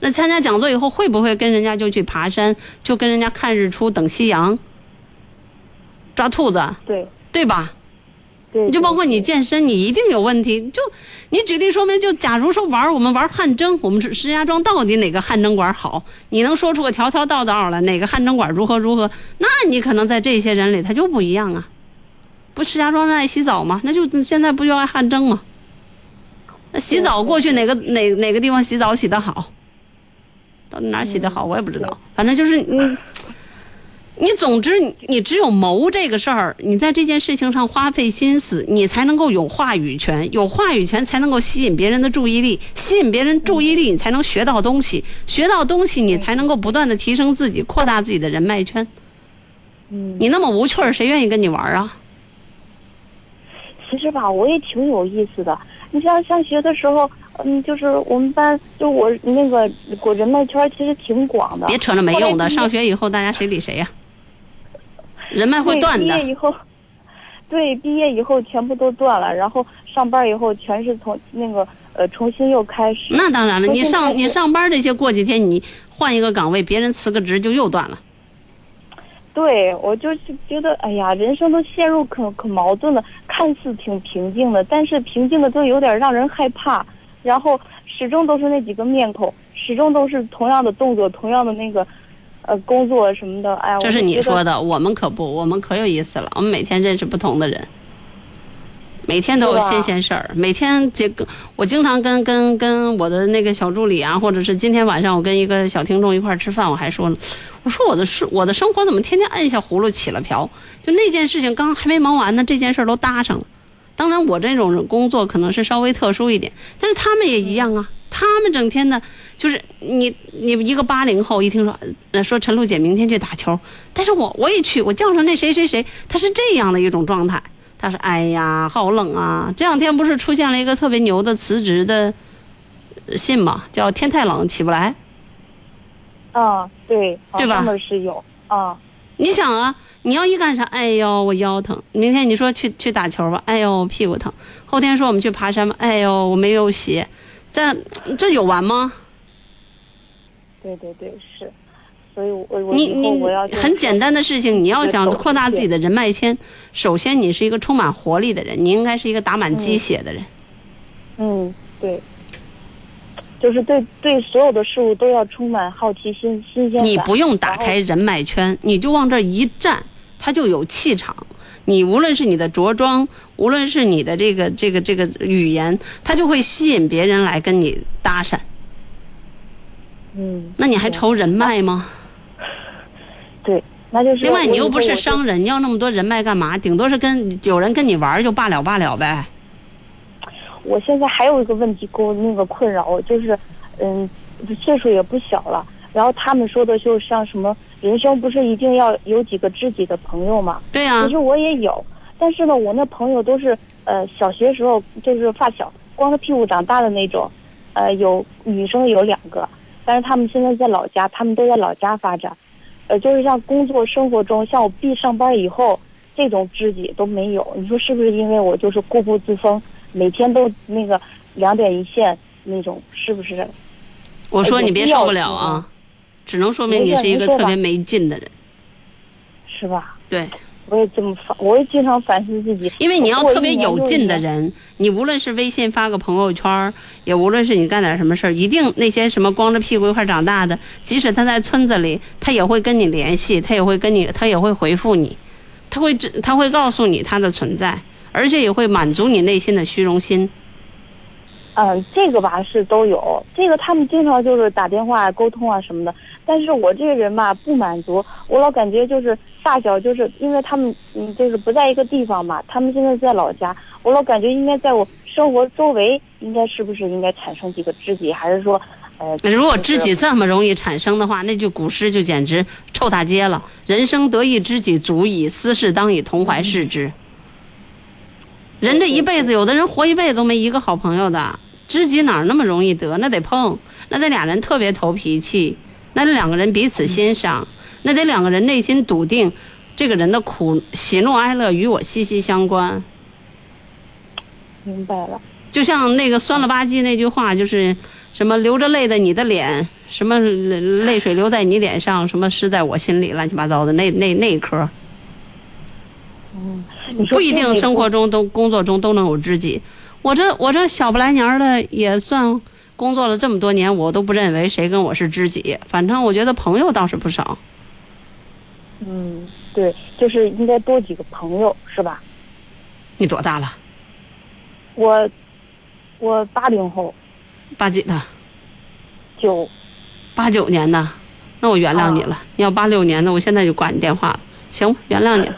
那参加讲座以后，会不会跟人家就去爬山，就跟人家看日出、等夕阳、抓兔子？对对吧？对，你就包括你健身，你一定有问题。就你举例说明，就假如说玩儿我们玩汗蒸，我们石家庄到底哪个汗蒸馆好？你能说出个条条道道来，哪个汗蒸馆如何如何？那你可能在这些人里他就不一样啊。不，石家庄人爱洗澡吗？那就现在不就爱汗蒸吗？那洗澡过去哪个哪哪个地方洗澡洗得好？到底哪洗得好我也不知道，反正就是你。你总之你你只有谋这个事儿，你在这件事情上花费心思，你才能够有话语权，有话语权才能够吸引别人的注意力，吸引别人注意力，你才能学到东西，学到东西你才能够不断的提升自己，扩大自己的人脉圈。嗯，你那么无趣儿，谁愿意跟你玩啊？其实吧，我也挺有意思的。你像上学的时候，嗯，就是我们班，就我那个我人脉圈其实挺广的。别扯那没用的，上学以后大家谁理谁呀、人脉会断的对毕业。以后，对，毕业以后全部都断了，然后上班以后全是从那个呃重新又开始。那当然了，你上你上班这些过几天，你换一个岗位，别人辞个职就又断了。对，我就是觉得，哎呀，人生都陷入可可矛盾了。看似挺平静的，但是平静的都有点让人害怕。然后始终都是那几个面孔，始终都是同样的动作，同样的那个，呃，工作什么的。哎呀，这是你说的，我们可不，我们可有意思了。我们每天认识不同的人，每天都有新鲜事儿。每天这个，我经常跟跟跟我的那个小助理啊，或者是今天晚上我跟一个小听众一块儿吃饭，我还说呢，我说我的生我的生活怎么天天按下葫芦起了瓢？就那件事情刚还没忙完呢，这件事儿都搭上了。当然，我这种工作可能是稍微特殊一点，但是他们也一样啊。他们整天的，就是你你一个八零后，一听说呃说陈露姐明天去打球，但是我我也去，我叫上那谁谁谁，他是这样的一种状态。他说：“哎呀，好冷啊！这两天不是出现了一个特别牛的辞职的呃信吗？叫天太冷起不来。啊，对，对吧他们是有啊，你想啊，你要一干啥？哎呦，我腰疼。明天你说去去打球吧，哎呦，我屁股疼。后天说我们去爬山吧，哎呦，我没有鞋。这这有完吗？对对对，是。所以我我你以后我要你很简单的事情，你要想扩大自己的人脉圈，首先你是一个充满活力的人，你应该是一个打满鸡血的人。嗯，对，就是对对所有的事物都要充满好奇心、新鲜感。你不用打开人脉圈，你就往这儿一站，它就有气场。你无论是你的着装，无论是你的这个这个这个语言，它就会吸引别人来跟你搭讪。嗯，那你还愁人脉吗？对，那就是。另外，你又不是商人，你要那么多人脉干嘛？顶多是跟有人跟你玩就罢了罢了呗。我现在还有一个问题给我那个困扰，就是，嗯，岁数也不小了，然后他们说的就像什么，人生不是一定要有几个知己的朋友吗？对啊其实我也有，但是呢，我那朋友都是呃小学时候就是发小，光着屁股长大的那种，呃，有女生有两个，但是他们现在在老家，他们都在老家发展，呃，就是像工作生活中，像我毕上班以后，这种知己都没有。你说是不是因为我就是固步自封，每天都那个两点一线那种，是不是？我说你别受不了啊，只能说明你是一个特别没劲的人。是吧？对，我也这么反，我也经常反思自己。因为你要特别有劲的人，你无论是微信发个朋友圈儿，也无论是你干点什么事儿，一定那些什么光着屁股一块长大的，即使他在村子里，他也会跟你联系，他也会跟你，他也会回复你，他会知，他会告诉你他的存在，而且也会满足你内心的虚荣心。嗯，这个吧是都有，这个他们经常就是打电话沟通啊什么的。但是我这个人吧不满足，我老感觉就是大小就是因为他们嗯就是不在一个地方嘛，他们现在在老家，我老感觉应该在我生活周围，应该是不是应该产生几个知己，还是说呃？如果知己这么容易产生的话，那句古诗就简直臭大街了。人生得一知己足矣，斯事当以同怀视之。人这一辈子，有的人活一辈子都没一个好朋友的，知己哪那么容易得？那得碰，那得俩人特别投脾气，那得两个人彼此欣赏，那得两个人内心笃定，这个人的苦喜怒哀乐与我息息相关。明白了。就像那个酸了吧唧那句话，就是什么流着泪的你的脸，什么泪泪水流在你脸上，什么湿在我心里，乱七八糟的那那那一科。嗯，你说不一定生活中都工作中都能有知己。我这我这小不来年儿的也算工作了这么多年，我都不认为谁跟我是知己。反正我觉得朋友倒是不少。嗯，对，就是应该多几个朋友，是吧？你多大了？我我八零后，八几的？九八九年的。那我原谅你了。你要八六年的，我现在就挂你电话了，行？原谅你了。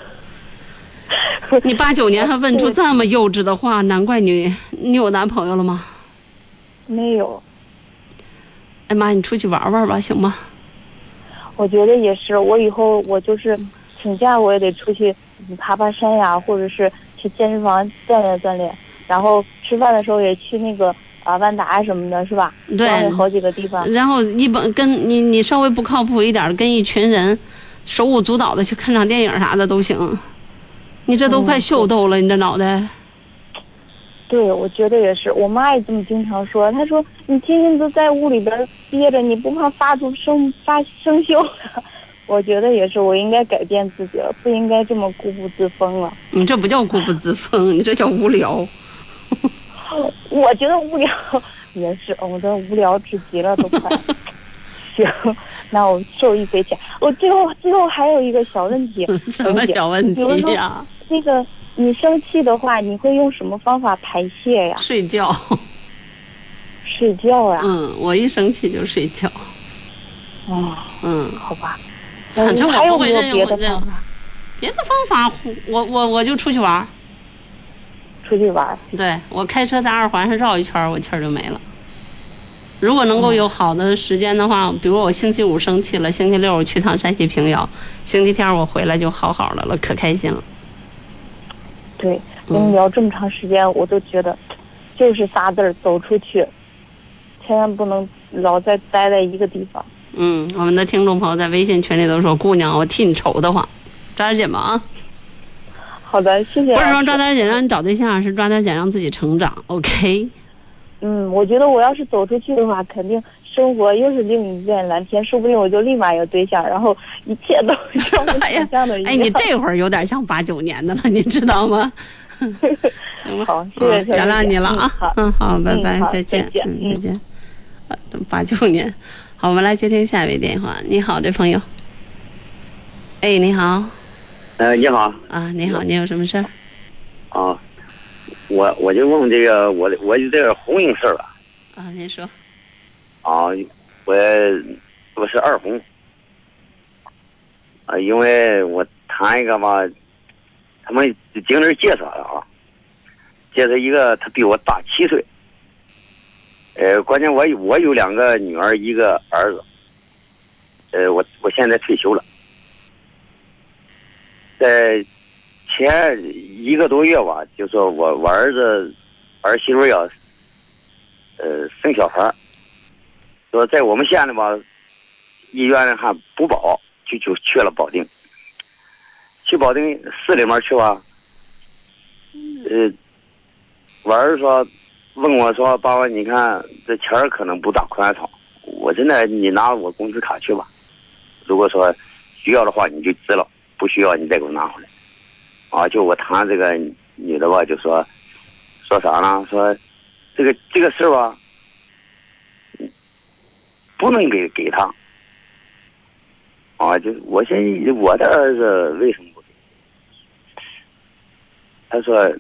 你八九年还问出 这么幼稚的话，难怪你你有男朋友了吗？没有，哎妈，你出去玩玩吧，行吗？我觉得也是。我以后我就是请假，我也得出去爬爬山呀，或者是去健身房锻炼锻炼。然后吃饭的时候也去那个啊万达什么的，是吧？对好几个地方。然后一般跟你你稍微不靠谱一点儿，跟一群人手舞足蹈的去看场电影啥的都行。你这都快秀逗了，你这脑袋。对，我觉得也是。我妈也这么经常说，她说你天天都在屋里边憋着，你不怕发出生发生锈？我觉得也是，我应该改变自己了，不应该这么固步自封了。你这不叫固步自封，你这叫无聊。我觉得无聊也是，我这无聊至极了，都快。行，那我受益匪浅。我最后最后还有一个小问题，什么小问题呀？这个你生气的话，你会用什么方法排泄呀？睡觉。睡觉呀？嗯，我一生气就睡觉。哦，嗯，好吧。反正我不会任别的用这方法？别的方法，我我我就出去玩儿。出去玩儿。对我开车在二环上绕一圈，我气儿就没了。如果能够有好的时间的话，比如我星期五生气了，星期六我去趟山西平遥，星期天我回来就好好的了，可开心了。对，跟你聊这么长时间，我都觉得就是仨字儿：走出去，千万不能老在待在一个地方。嗯，我们的听众朋友在微信群里都说：“姑娘，我替你愁得慌，抓点紧吧啊！”好的，谢谢。不是说抓点紧让你找对象，是抓点紧让自己成长。OK，嗯，我觉得我要是走出去的话，肯定生活又是另一片蓝天，说不定我就立马有对象，然后一切都像我想象的一样。哎，你这会儿有点像八九年的了，你知道吗？行吧，好，谢谢嗯原谅你了啊。嗯，好，拜拜嗯，再见，再见嗯，再见。呃八九年，好，我们来接听下一位电话。你好，这朋友。哎，你好呃，你好啊，你好，你有什么事儿？啊，我我就问这个我的我就这个婚姻事儿吧。啊，您说。啊，我我是二婚啊，因为我谈一个嘛，他们经理介绍的啊，介绍一个他比我大七岁，呃，关键我有我有两个女儿一个儿子，呃，我我现在退休了，在前一个多月吧，就说我我儿子儿媳妇要呃生小孩儿说在我们县里吧，医院还不保，就就去了保定。去保定市里面去吧，呃，我儿子说问我说：“爸爸，你看这钱儿可能不大宽敞，我现在你拿我工资卡去吧，如果说需要的话你就支了，不需要你再给我拿回来。”啊，就我谈这个女的吧，就说说啥呢？说这个这个事儿吧，不能给给他。啊，就我现在我的儿子为什么不给？他说，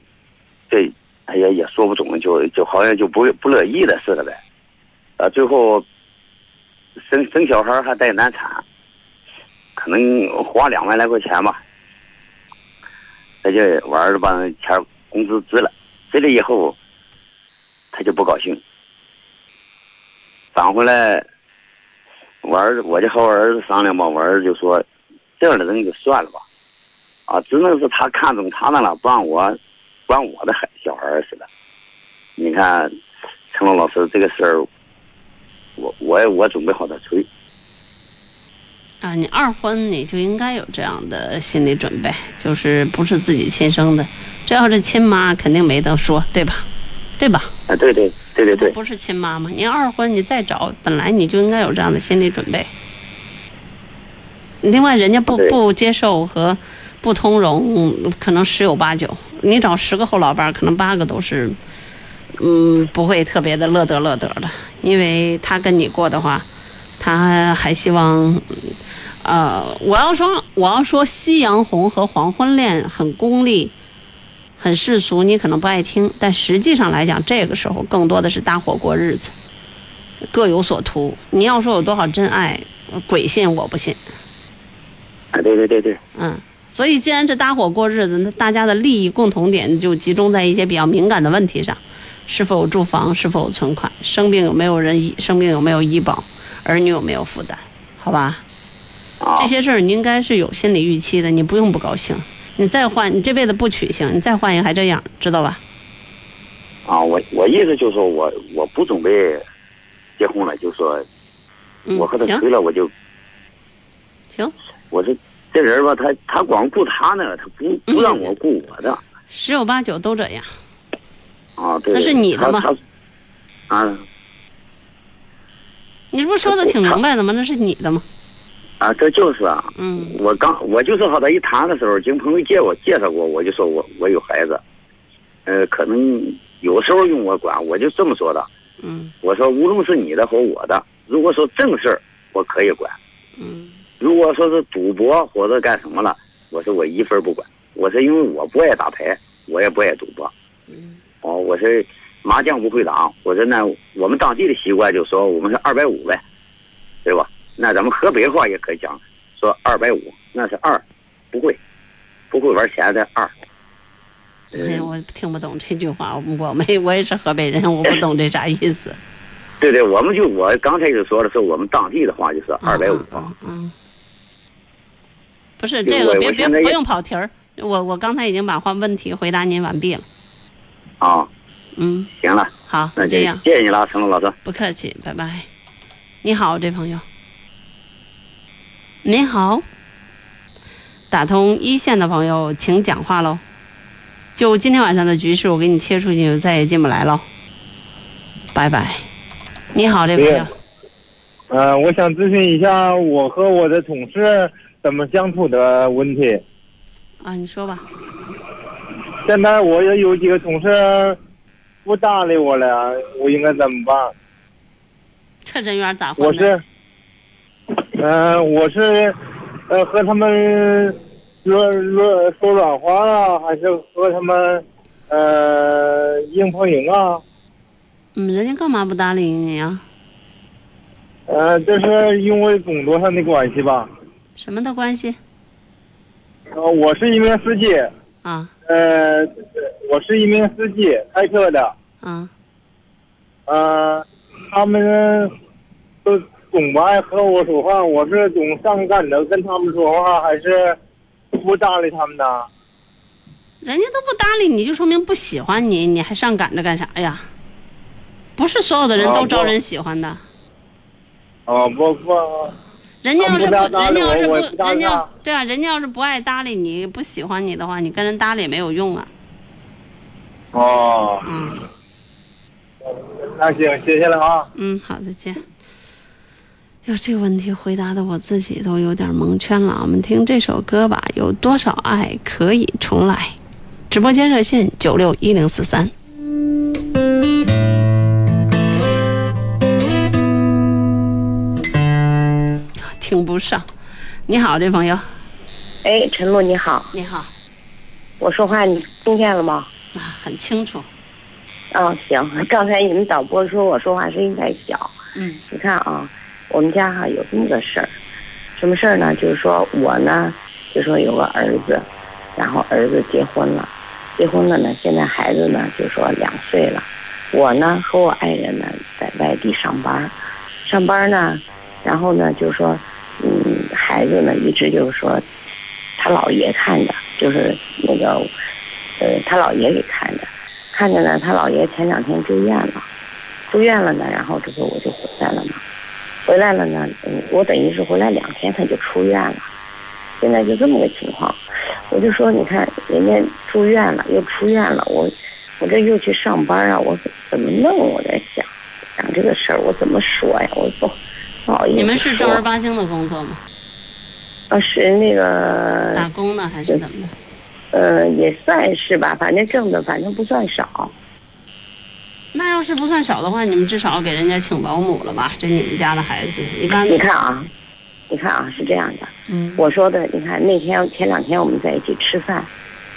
这哎呀也说不准，就就好像就不不乐意的似的呗。啊，最后生生小孩还带难产，可能花两万来块钱吧。他就我儿子把那钱工资支了，支了以后，他就不高兴，返回来，我儿子我就和我儿子商量吧，我儿子就说，这样的人就算了吧，啊，只能是他看中他的了，不让我管我的孩小孩似的。你看，陈龙老师这个事儿，我我我准备好再催。啊，你二婚你就应该有这样的心理准备，就是不是自己亲生的，这要是亲妈肯定没得说，对吧？对吧？啊，对对对对对。不是亲妈妈，你二婚你再找，本来你就应该有这样的心理准备。另外，人家不不接受和不通融，可能十有八九。你找十个后老伴儿，可能八个都是，嗯，不会特别的乐得乐得的，因为他跟你过的话，他还希望。呃，我要说，我要说，夕阳红和黄昏恋很功利，很世俗，你可能不爱听，但实际上来讲，这个时候更多的是搭伙过日子，各有所图。你要说有多少真爱，呃鬼信我不信。啊，对对对对，嗯，所以既然这搭伙过日子，那大家的利益共同点就集中在一些比较敏感的问题上：是否有住房，是否有存款，生病有没有人医，生病有没有医保，儿女有没有负担，好吧？这些事儿你应该是有心理预期的，你不用不高兴。你再换，你这辈子不娶行，你再换一个还这样，知道吧？啊，我我意思就是说我我不准备结婚了，就说嗯我和他行吹了，我就行。我说这人吧，他他光顾他呢，他不不让我顾我的十有八九都这样。啊。对，那是你的吗啊你不是说的挺明白的吗？那是你的吗？啊，这就是啊。嗯。我刚我就是和他一谈的时候，经朋友介我介绍过，我就说我我有孩子，呃，可能有时候用我管，我就这么说的。嗯我说无论是你的和我的，如果说正事儿，我可以管。嗯。如果说是赌博或者干什么了，我说我一分不管。我说因为我不爱打牌，我也不爱赌博。嗯。哦，我说麻将不会打。我说那我们当地的习惯就说我们是二百五呗，对吧？那咱们河北话也可以讲，说二百五，那是二，不会，不会玩钱的二。哎呀，我听不懂这句话，我没，我也是河北人，我不懂这啥意思。对对，我们就我刚才就说的是我们当地的话就是二百五。嗯，不是这个，别别不用跑题儿。我我刚才已经把话问题回答您完毕了。啊，嗯，行了，好，那就这样，谢谢你了，成龙老师。不客气，拜拜。你好，这朋友。您好，打通一线的朋友，请讲话喽。就今天晚上的局势，我给你切出去，就再也进不来了。拜拜。你好，这位朋友。呃，我想咨询一下我和我的同事怎么相处的问题。啊，你说吧。现在我也有几个同事不搭理我了，我应该怎么办？这人缘咋回事？我是，嗯、我是，呃，和他们说说说软话啊，还是和他们，呃，硬碰硬啊？嗯，人家干嘛不搭理你呀？呃，这是因为工作上的关系吧？什么的关系？呃，我是一名司机，啊呃，我是一名司机，开车的。啊呃，他们都总不爱和我说话，我是总上赶着跟他们说话，还是不搭理他们呢？人家都不搭理你，就说明不喜欢你，你还上赶着干啥呀？不是所有的人都招人喜欢的。啊，不不，人家要是不，人家要是不，人家他对啊，人家要是不爱搭理你，不喜欢你的话，你跟人搭理也没有用啊。哦，嗯那行，谢谢了啊。嗯，好，再见。哟，这个问题回答的我自己都有点蒙圈了。我们听这首歌吧，有多少爱可以重来？直播间热线九六一零四三。听不上。你好，这朋友。哎，陈露你好。你好。我说话你听见了吗？啊，很清楚。嗯，行。刚才你们导播说我说话声音太小。嗯。你看啊，我们家哈有这么个事儿，什么事儿呢？就是说我呢，就说有个儿子，然后儿子结婚了，结婚了呢，现在孩子呢就说两岁了，我呢和我爱人呢在外地上班，上班呢，然后呢就说，嗯，孩子呢一直就是说，他姥爷看着，就是那个，呃，他姥爷给看着，看着呢，他姥爷前两天住院了，住院了呢，然后这不我就回来了嘛，回来了呢，嗯，我等于是回来两天他就出院了，现在就这么个情况，我就说你看人家住院了又出院了，我我这又去上班啊，我怎么弄？我在想想这个事儿，我怎么说呀？我不不好意思你们是正儿八经的工作吗？啊，是那个打工呢还是怎么的？呃，也算是吧，反正挣的反正不算少。是不算少的话，你们至少给人家请保姆了吧？这你们家的孩子一般。你看啊，你看啊，是这样的。嗯。我说的，你看那天前两天我们在一起吃饭，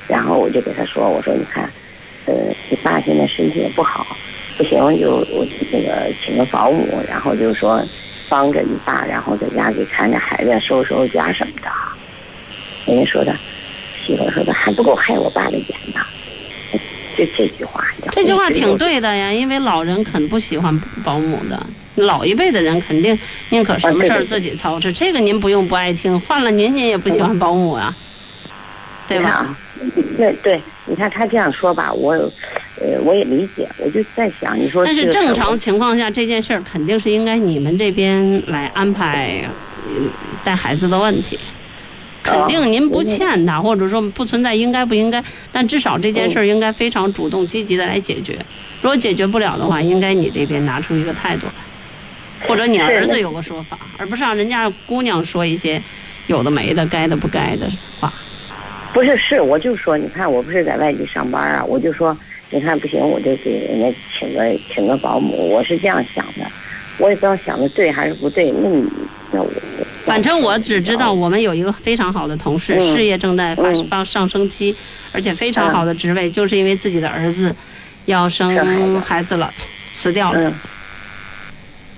然后我就给他说，我说你看，呃，你爸现在身体也不好，不行就我那个请个保姆，然后就说，帮着你爸，然后在家给看着孩子，收拾收拾家什么的。人家说的，媳妇说的还不够害我爸的眼呢。就这句话，这句话挺对的呀，因为老人肯不喜欢保姆的，老一辈的人肯定宁可什么事儿自己操持。这个您不用不爱听，换了您您也不喜欢保姆啊，对吧？对对，你看他这样说吧，我呃我也理解，我就在想，你说但是正常情况下，这件事儿肯定是应该你们这边来安排呃带孩子的问题。肯定您不欠他，或者说不存在应该不应该，但至少这件事儿应该非常主动积极的来解决。如果解决不了的话，应该你这边拿出一个态度来，或者你儿子有个说法，而不是让人家姑娘说一些有的没的、该的不该的话。不是是，我就说，你看我不是在外地上班啊，我就说，你看不行，我就给人家请个请个保姆，我是这样想的，我也不知道想的对还是不对，那你那我。反正我只知道，我们有一个非常好的同事，嗯事业正在发发上升期，而且非常好的职位，就是因为自己的儿子要生孩子了，辞掉了。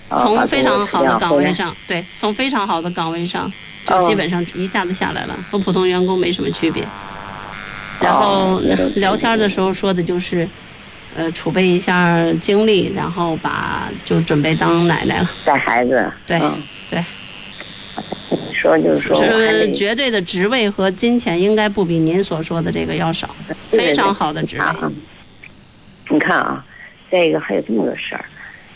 从非常好的岗位上，对，从非常好的岗位上，就基本上一下子下来了，和普通员工没什么区别。然后聊天的时候说的就是，呃，储备一下精力，然后把就准备当奶奶了，带孩子。对对。说就是说，我还是绝对的职位和金钱应该不比您所说的这个要少，对对非常好的职位。你看啊，再一个还有这么个事儿，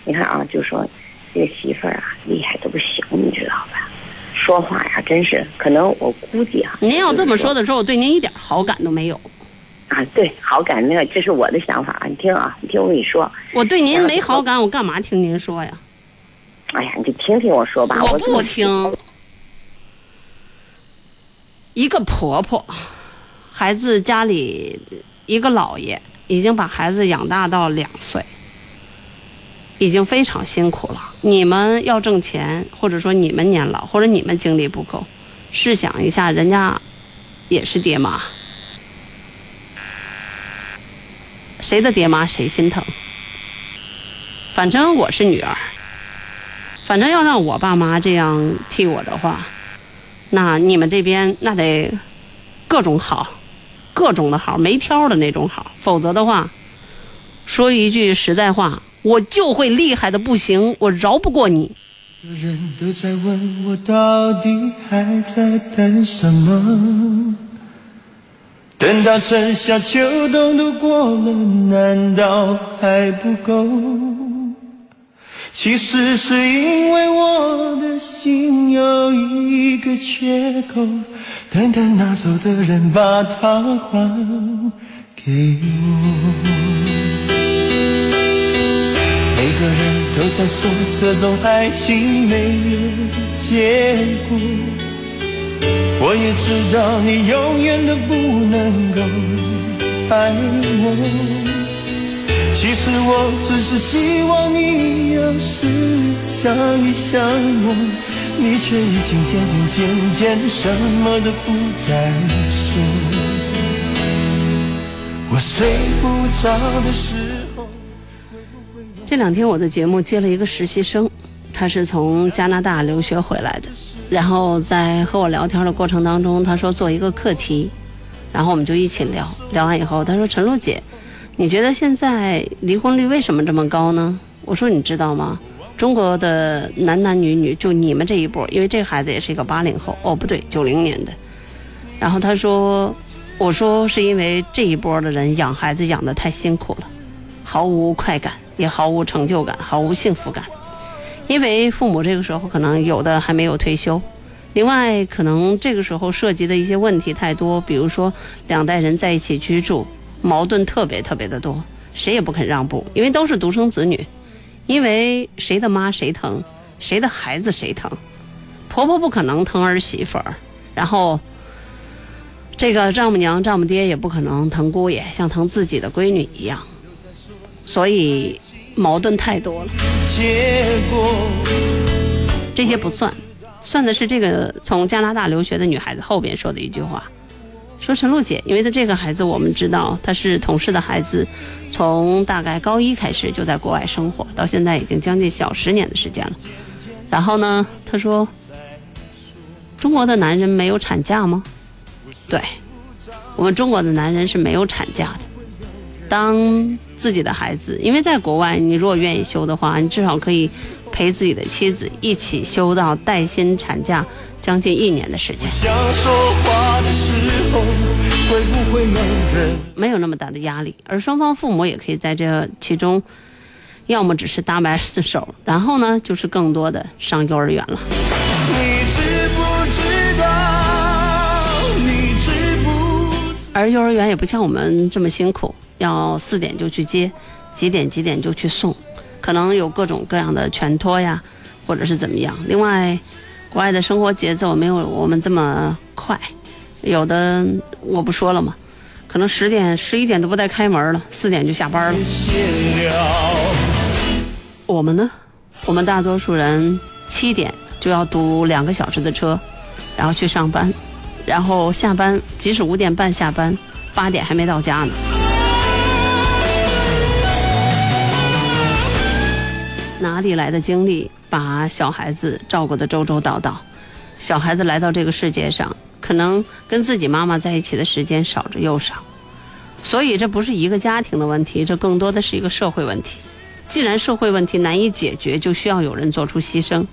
你看啊，就说这个媳妇儿啊，厉害的不行，你知道吧？说话呀，真是可能我估计啊，您要这么说的时候，我对您一点好感都没有。啊，对，好感那个，这是我的想法啊。你听啊，你听我跟你说，我对您没好感，我干嘛听您说呀？哎呀，你就听听我说吧。我我不听。一个婆婆，孩子家里一个姥爷已经把孩子养大到两岁，已经非常辛苦了。你们要挣钱，或者说你们年老，或者你们精力不够，试想一下，人家也是爹妈，谁的爹妈谁心疼？反正我是女儿，反正要让我爸妈这样替我的话，那你们这边那得各种好，各种的好，没挑的那种好，否则的话，说一句实在话，我就会厉害的不行，我饶不过你。人都在问我到底还在等什么？等到春夏秋冬都过了，难道还不够？其实是因为我的心有一个缺口，等待拿走的人把它还给我。每个人都在说这种爱情没有结果，我也知道你永远都不能够爱我。其实我只是希望你有时想一想我，你却已经渐渐渐渐什么都不再说。我睡不着的时候。这两天我的节目接了一个实习生，他是从加拿大留学回来的，然后在和我聊天的过程当中，他说做一个课题，然后我们就一起聊，聊完以后他说陈露姐，你觉得现在离婚率为什么这么高呢？我说你知道吗？中国的男男女女，就你们这一波，因为这孩子也是一个八零后，哦不对，九零年的。然后他说，我说是因为这一波的人养孩子养得太辛苦了，毫无快感，也毫无成就感，毫无幸福感。因为父母这个时候可能有的还没有退休，另外可能这个时候涉及的一些问题太多，比如说两代人在一起居住，矛盾特别特别的多，谁也不肯让步，因为都是独生子女，因为谁的妈谁疼，谁的孩子谁疼，婆婆不可能疼儿媳妇儿，然后这个丈母娘丈母爹也不可能疼姑爷，像疼自己的闺女一样，所以矛盾太多了。结果这些不算，算的是这个从加拿大留学的女孩子后边说的一句话，说陈露姐，因为她这个孩子我们知道她是同事的孩子，从大概高一开始就在国外生活，到现在已经将近小十年的时间了。然后呢，他说：“中国的男人没有产假吗？”对，我们中国的男人是没有产假的。当自己的孩子，因为在国外，你如果愿意休的话，你至少可以陪自己的妻子一起休到带薪产假将近一年的时间，想说话的会不会有人？没有那么大的压力。而双方父母也可以在这其中，要么只是搭把手，然后呢，就是更多的上幼儿园了。你知不知道？你知不？而幼儿园也不像我们这么辛苦，要四点就去接，几点几点就去送，可能有各种各样的全托呀，或者是怎么样。另外，国外的生活节奏没有我们这么快，有的我不说了嘛，可能十点、十一点都不带开门了，四点就下班了。我们呢，我们大多数人七点就要堵两个小时的车，然后去上班，然后下班，即使五点半下班，八点还没到家呢。哪里来的精力把小孩子照顾得周周到到？小孩子来到这个世界上，可能跟自己妈妈在一起的时间少之又少，所以这不是一个家庭的问题，这更多的是一个社会问题。既然社会问题难以解决，就需要有人做出牺牲，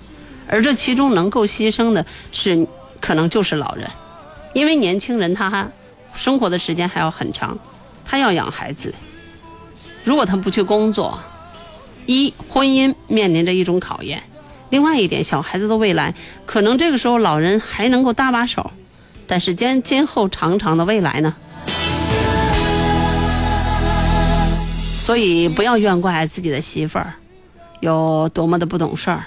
而这其中能够牺牲的是，可能就是老人，因为年轻人他还生活的时间还要很长，他要养孩子，如果他不去工作，一婚姻面临着一种考验，另外一点，小孩子的未来可能这个时候老人还能够搭把手，但是今今后长长的未来呢？所以不要怨怪自己的媳妇儿有多么的不懂事儿，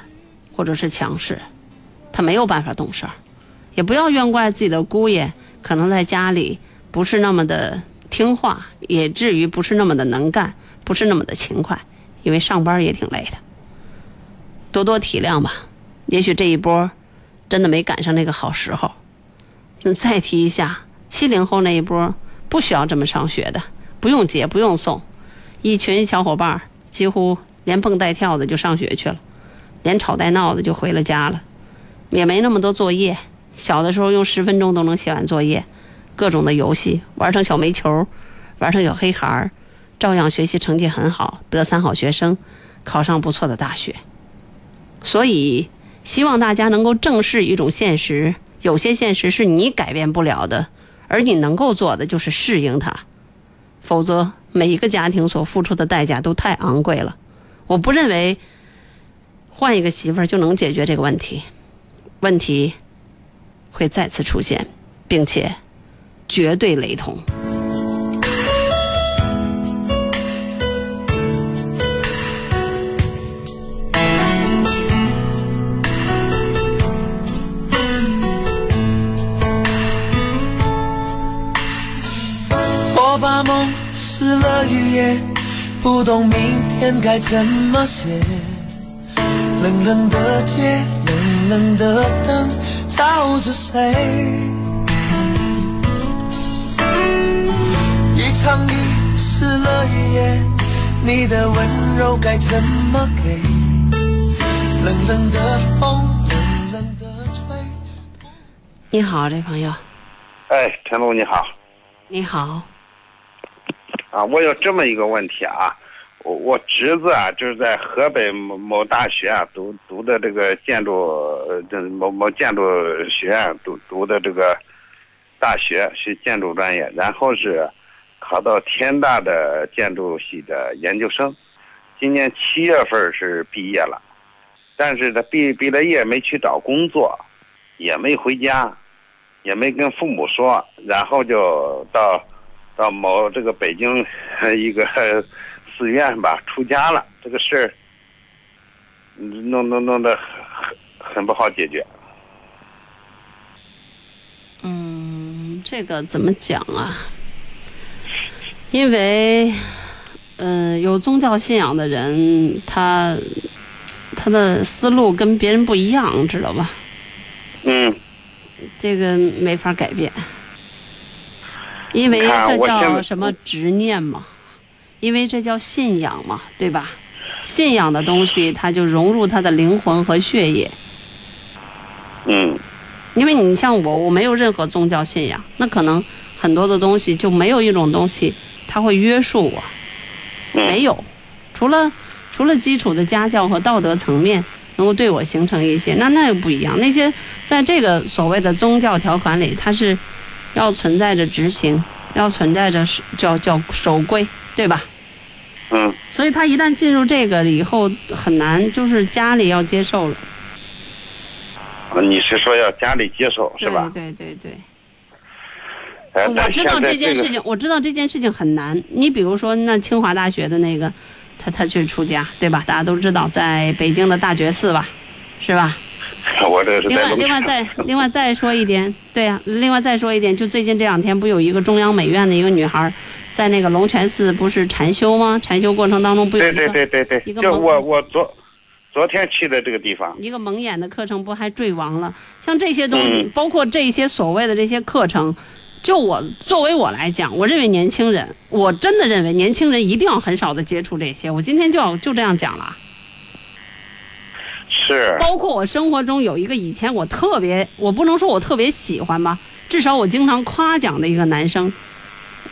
或者是强势，他没有办法懂事儿；也不要怨怪自己的姑爷可能在家里不是那么的听话，也至于不是那么的能干，不是那么的勤快，因为上班也挺累的。多多体谅吧，也许这一波真的没赶上那个好时候。再提一下，七零后那一波不需要这么上学的，不用接，不用送。一群小伙伴几乎连蹦带跳的就上学去了，连吵带闹的就回了家了，也没那么多作业。小的时候用十分钟都能写完作业，各种的游戏玩成小煤球，玩成小黑孩儿，照样学习成绩很好，得三好学生，考上不错的大学。所以希望大家能够正视一种现实，有些现实是你改变不了的，而你能够做的就是适应它，否则。每一个家庭所付出的代价都太昂贵了，我不认为换一个媳妇儿就能解决这个问题，问题会再次出现，并且绝对雷同。梦湿了一夜，不懂明天该怎么写。冷冷的街，冷冷的灯，照着谁？一场雨湿了一夜，你的温柔该怎么给？冷冷的风，冷冷的吹。你好，这朋友。哎，陈露你好。你好。啊，我有这么一个问题啊，我我侄子啊，就是在河北某某大学啊读读的这个建筑，呃，这某某建筑学院读读的这个大学学建筑专业，然后是考到天大的建筑系的研究生，今年七月份是毕业了，但是他毕毕了业没去找工作，也没回家，也没跟父母说，然后就到。到某这个北京一个寺院吧出家了，这个事儿弄弄弄得很很不好解决。嗯，这个怎么讲啊？因为，嗯，有宗教信仰的人，他他的思路跟别人不一样，知道吧？嗯。这个没法改变。因为这叫什么执念嘛？因为这叫信仰嘛，对吧？信仰的东西，它就融入他的灵魂和血液，嗯因为你像我，我没有任何宗教信仰，那可能很多的东西就没有一种东西它会约束我，没有，除了除了基础的家教和道德层面能够对我形成一些，那那又不一样。那些在这个所谓的宗教条款里，它是要存在着执行，要存在着是叫叫守规，对吧？嗯，所以他一旦进入这个以后，很难，就是家里要接受了，啊你是说要家里接受是吧？对对对。哎，我知道这件事情，我知道这件事情很难。你比如说，那清华大学的那个，他他去出家，对吧？大家都知道，在北京的大觉寺吧，是吧？我这是另外，另外再另外再说一点，对呀、另外再说一点，就最近这两天不有一个中央美院的一个女孩，在那个龙泉寺不是禅修吗？禅修过程当中不有对一个对对对对，一个蒙就我我昨昨天去的这个地方，一个蒙眼的课程不还坠亡了？像这些东西，嗯包括这些所谓的这些课程，就我作为我来讲，我认为年轻人，我真的认为年轻人一定要很少的接触这些。我今天就要就这样讲了。是包括我生活中有一个以前我特别，我不能说我特别喜欢吧，至少我经常夸奖的一个男生。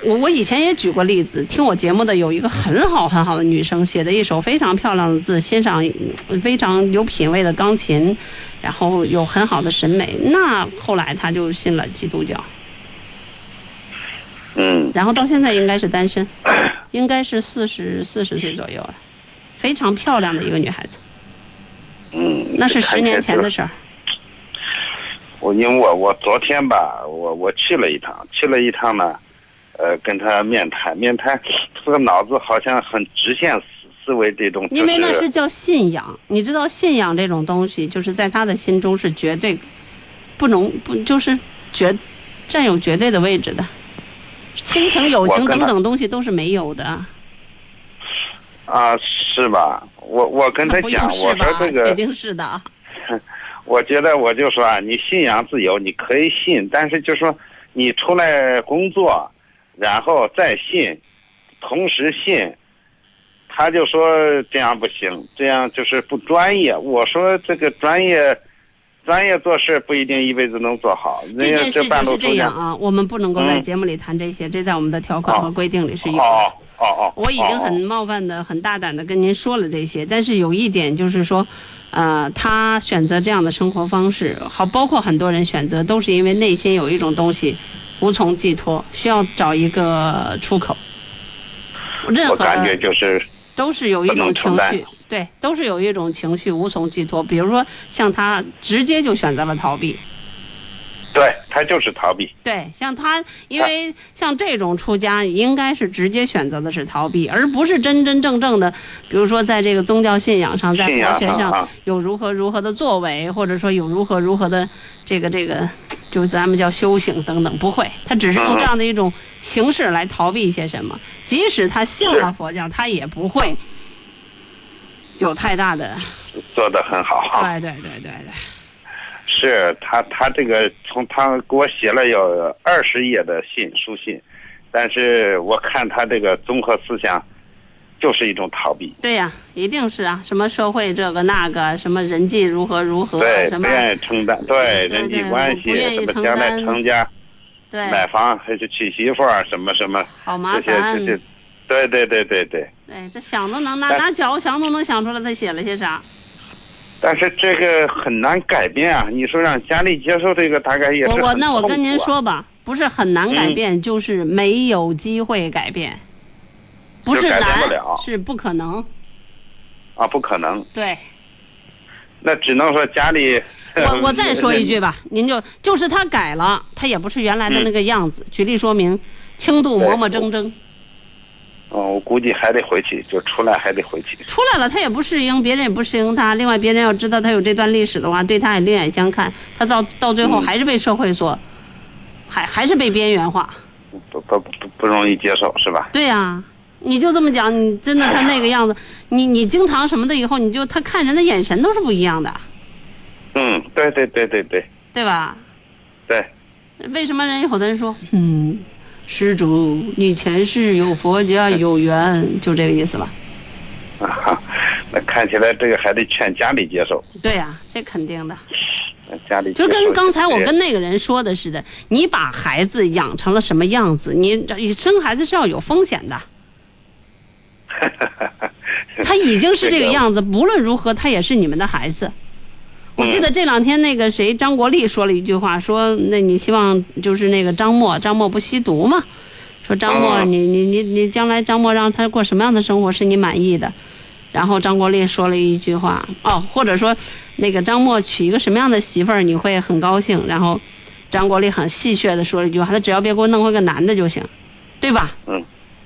我我以前也举过例子，听我节目的有一个很好很好的女生写的一首非常漂亮的字，欣赏嗯非常有品位的钢琴，然后有很好的审美。那后来她就信了基督教，嗯，然后到现在应该是单身，应该是四十四十岁左右了，非常漂亮的一个女孩子。嗯，那是十年前的事儿。我因为我我昨天吧，我我去了一趟，去了一趟呢，呃，跟他面谈，面谈，这个脑子好像很直线思思维这种，因为那是叫信仰，你知道信仰这种东西，就是在他的心中是绝对不能不就是绝占有绝对的位置的，亲情、友情等等东西都是没有的。啊，是吧？我我跟他讲，我说这？肯个，定是的啊。我觉得我就说啊，你信仰自由，你可以信，但是就说你出来工作，然后再信，同时信，他就说这样不行，这样就是不专业。我说这个专业，专业做事不一定一辈子能做好，这人家这件事情是这样。啊，我们不能够在嗯节目里谈这些，这在我们的条款和规定里是有的。哦哦哦，我已经很哦冒犯的、很大胆的跟您说了这些，但是有一点就是说，呃，他选择这样的生活方式，好，包括很多人选择，都是因为内心有一种东西无从寄托，需要找一个出口。任何我感觉就是都是有一种情绪，对，都是有一种情绪无从寄托。比如说，像他直接就选择了逃避，对他就是逃避。对，像他，因为像这种出家，应该是直接选择的是逃避，而不是真真正正的，比如说在这个宗教信仰上，在佛学上有如何如何的作为，或者说有如何如何的这个这个，就咱们叫修行等等，不会，他只是用这样的一种形式来逃避一些什么。即使他信了佛教，他也不会有太大的，做的很好。对对对对对。是他，他这个从他给我写了有二十页的信书信，但是我看他这个综合思想，就是一种逃避，对呀、一定是啊，什么社会这个那个，什么人际如何如何，对，不愿意承担，对人际关系，什么将来担成家、对，买房还是娶媳妇儿，什么什么，好麻这些这些，对对对对对。对，这想都能拿但拿脚想都能想出来他写了些啥。但是这个很难改变啊！你说让家里接受这个，大概也是我我那我跟您说吧，不是很难改嗯变，就是没有机会改变，不是难不了，是不可能。啊，不可能，对，那只能说家里。我我再说一句吧，您就就是他改了，他也不是原来的那个样子。举例说明，轻度磨磨蹭蹭，嗯，我估计还得回去，就出来还得回去。出来了他也不适应，别人也不适应他。另外，别人要知道他有这段历史的话，对他也另眼相看。他到到最后还是被社会所，还还是被边缘化。不不不不容易接受，是吧？对呀、你就这么讲，你真的他那个样子，你你经常什么的以后，你就他看人的眼神都是不一样的，嗯，对对对对对对吧？对，为什么人有的人说，嗯，施主，你前世有佛家有缘，就这个意思吧？啊哈，那看起来这个还得劝家里接受。对呀、这肯定的。家里就跟刚才我跟那那个人说的似的，你把孩子养成了什么样子，你你生孩子是要有风险的。他已经是这个样子，不论如何，他也是你们的孩子。我记得这两天那个谁张国立说了一句话，说那你希望就是那个张默，张默不吸毒吗？说张默，你你你你将来张默让他过什么样的生活是你满意的？然后张国立说了一句话，哦，或者说那个张默娶一个什么样的媳妇儿你会很高兴？然后张国立很戏谑的说了一句话，他只要别给我弄回个男的就行，对吧？嗯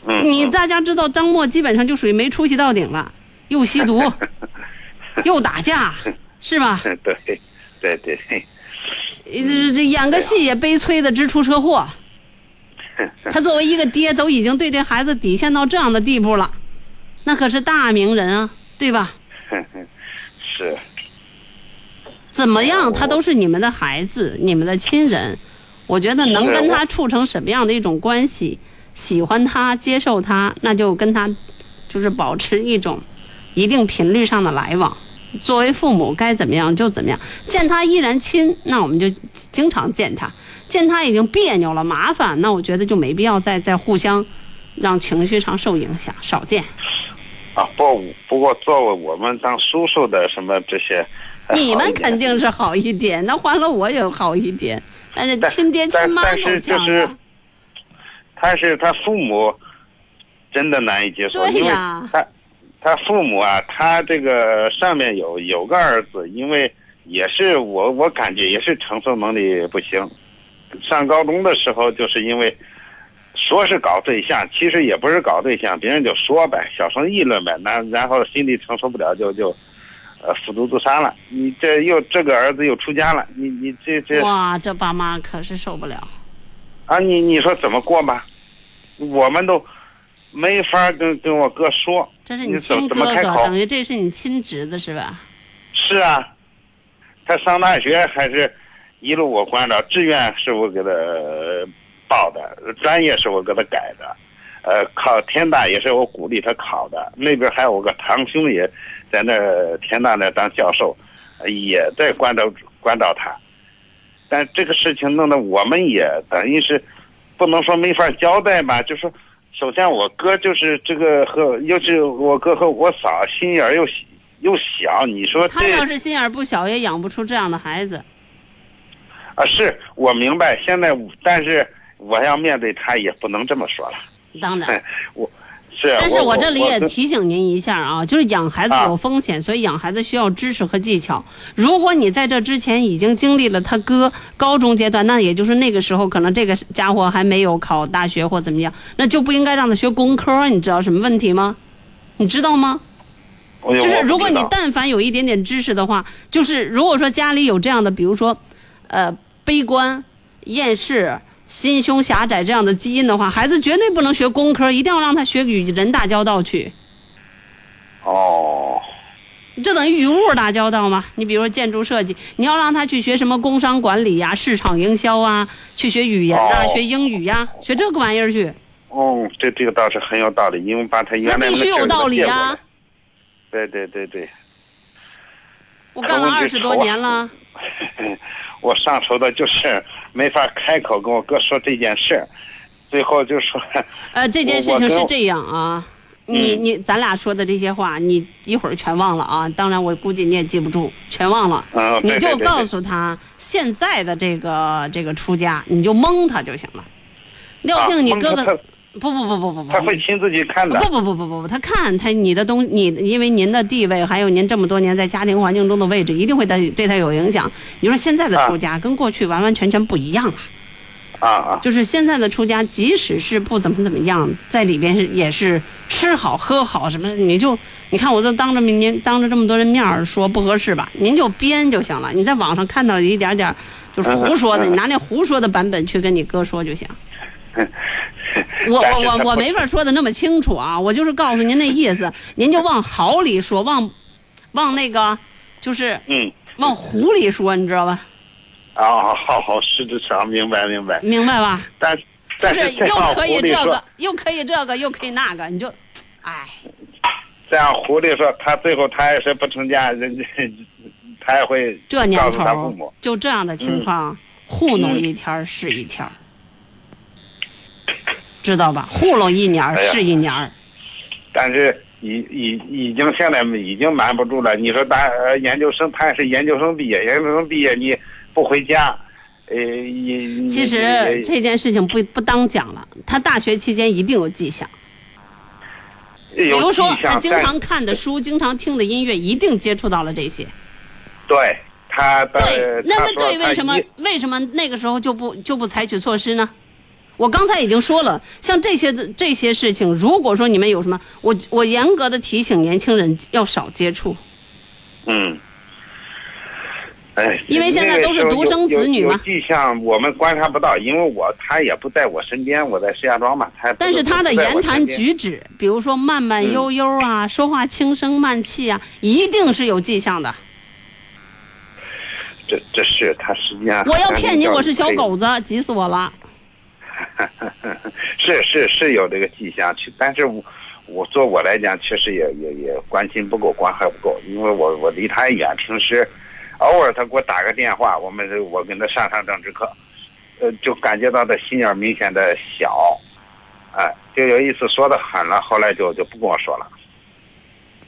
嗯，你大家知道张默基本上就属于没出息到顶了，又吸毒，又打架，是吧？对对对，这 这演个戏也悲催的直出车祸。他作为一个爹，都已经对这孩子底线到这样的地步了，那可是大名人啊，对吧？是怎么样，他都是你们的孩子，你们的亲人。我觉得能跟他处成什么样的一种关系，喜欢他、接受他，那就跟他就是保持一种一定频率上的来往。作为父母，该怎么样就怎么样。见他依然亲，那我们就经常见他；见他已经别扭了、麻烦，那我觉得就没必要再再互相让情绪上受影响，少见。啊，不不过作为我们当叔叔的什么这些，呃你们肯定是好一点，那换了我也好一点，但是亲爹亲妈是就是。他是他父母真的难以接受，对因为他父母啊，他这个上面有有个儿子，因为也是我我感觉也是承受能力不行，上高中的时候就是因为说是搞对象，其实也不是搞对象，别人就说呗，小声议论呗，那然后心里承受不了就就。呃，服毒自杀了。你这又这个儿子又出家了，你你这这哇，这爸妈可是受不了。啊，你你说怎么过吧？我们都没法跟跟我哥说，这是你亲哥哥？等于这是你亲侄子是吧？是啊，他上大学还是一路我关照，志愿是我给他呃报的，专业是我给他改的，呃，考天大也是我鼓励他考的。那边还有我个堂兄也在那天大那当教授，呃也在关照关照他。但这个事情弄得我们也等于是不能说没法交代吧，就说首先我哥就是这个和又是我哥和我嫂心眼儿又又小，你说他要是心眼儿不小，也养不出这样的孩子。啊，是我明白。现在，但是我要面对他，也不能这么说了。当然，我是。但是我这里也提醒您一下啊，就是养孩子有风险，所以养孩子需要知识和技巧。如果你在这之前已经经历了他哥高中阶段，那也就是那个时候可能这个家伙还没有考大学或怎么样，那就不应该让他学工科。你知道什么问题吗？你知道吗？就是如果你但凡有一点点知识的话，就是如果说家里有这样的，比如说，呃，悲观、厌世、心胸狭窄这样的基因的话，孩子绝对不能学工科，一定要让他学与人打交道去。哦，这等于与物打交道嘛？你比如说建筑设计，你要让他去学什么工商管理呀、市场营销啊，去学语言啊、哦学英语呀、学这个玩意儿去。哦，这这个倒是很有道理，因为把他原来那必须有道理啊！啊。对对对对，我干了二十多年了，我上手的就是没法开口跟我哥说这件事儿，最后就说。呃，这件事情是这样啊，你你咱俩说的这些话，你一会儿全忘了啊。当然，我估计你也记不住，全忘了。嗯你就告诉他现在的这个这个出家，你就蒙他就行了。廖静，你哥哥不不不不不不，他会亲自去看的。不不不不不不，他看他你的东你，因为您的地位，还有您这么多年在家庭环境中的位置，一定会对对他有影响。你说现在的出家跟过去完完全全不一样了。啊啊！就是现在的出家，即使是不怎么怎么样，在里边是也是吃好喝好什么，你就你看我这当着您当着这么多人面儿说不合适吧，您就编就行了。你在网上看到一点点就是胡说的，你拿那胡说的版本去跟你哥说就行。我我我我没法说的那么清楚啊，我就是告诉您那意思，您就往好里说，往往那个就是嗯，往胡里说，你知道吧？啊，好好，实质上明白明白。明白吧？但就但是这又可以这个，，又可以这个，又可以那个，你就，哎，这样狐狸说他最后他要是不成家，人家他也会这年告诉他头儿父母。就这样的情况，糊弄一天是一天儿，知道吧？糊弄一年哎是一年儿。但是已已已经现在已经瞒不住了。你说大呃研究生，他是研究生毕业，研究生毕业你不回家，呃，也其实这件事情不不当讲了，他大学期间一定有迹象，比如说他经常看的书、经常听的音乐，一定接触到了这些。对他对那么对，为什么为什么那个时候就不就不采取措施呢？我刚才已经说了，像这些的这些事情，如果说你们有什么，我我严格的提醒年轻人要少接触。嗯，哎，因为现在都是独生子女嘛迹象我们观察不到，因为我他也不在我身边，我在石家庄嘛，他但是他的言谈举止，比如说慢慢悠悠啊，说话轻声慢气啊，一定是有迹象的。这这是他实际上我要骗你，我是小狗子，急死我了。是是是有这个迹象，去，但是我我做我来讲，确实也也也关心不够，关怀不够，因为我我离他远，平时偶尔他给我打个电话，我们我跟他上上政治课，呃，就感觉到他心眼明显的小，哎，就有一次说的狠了，后来就就不跟我说了。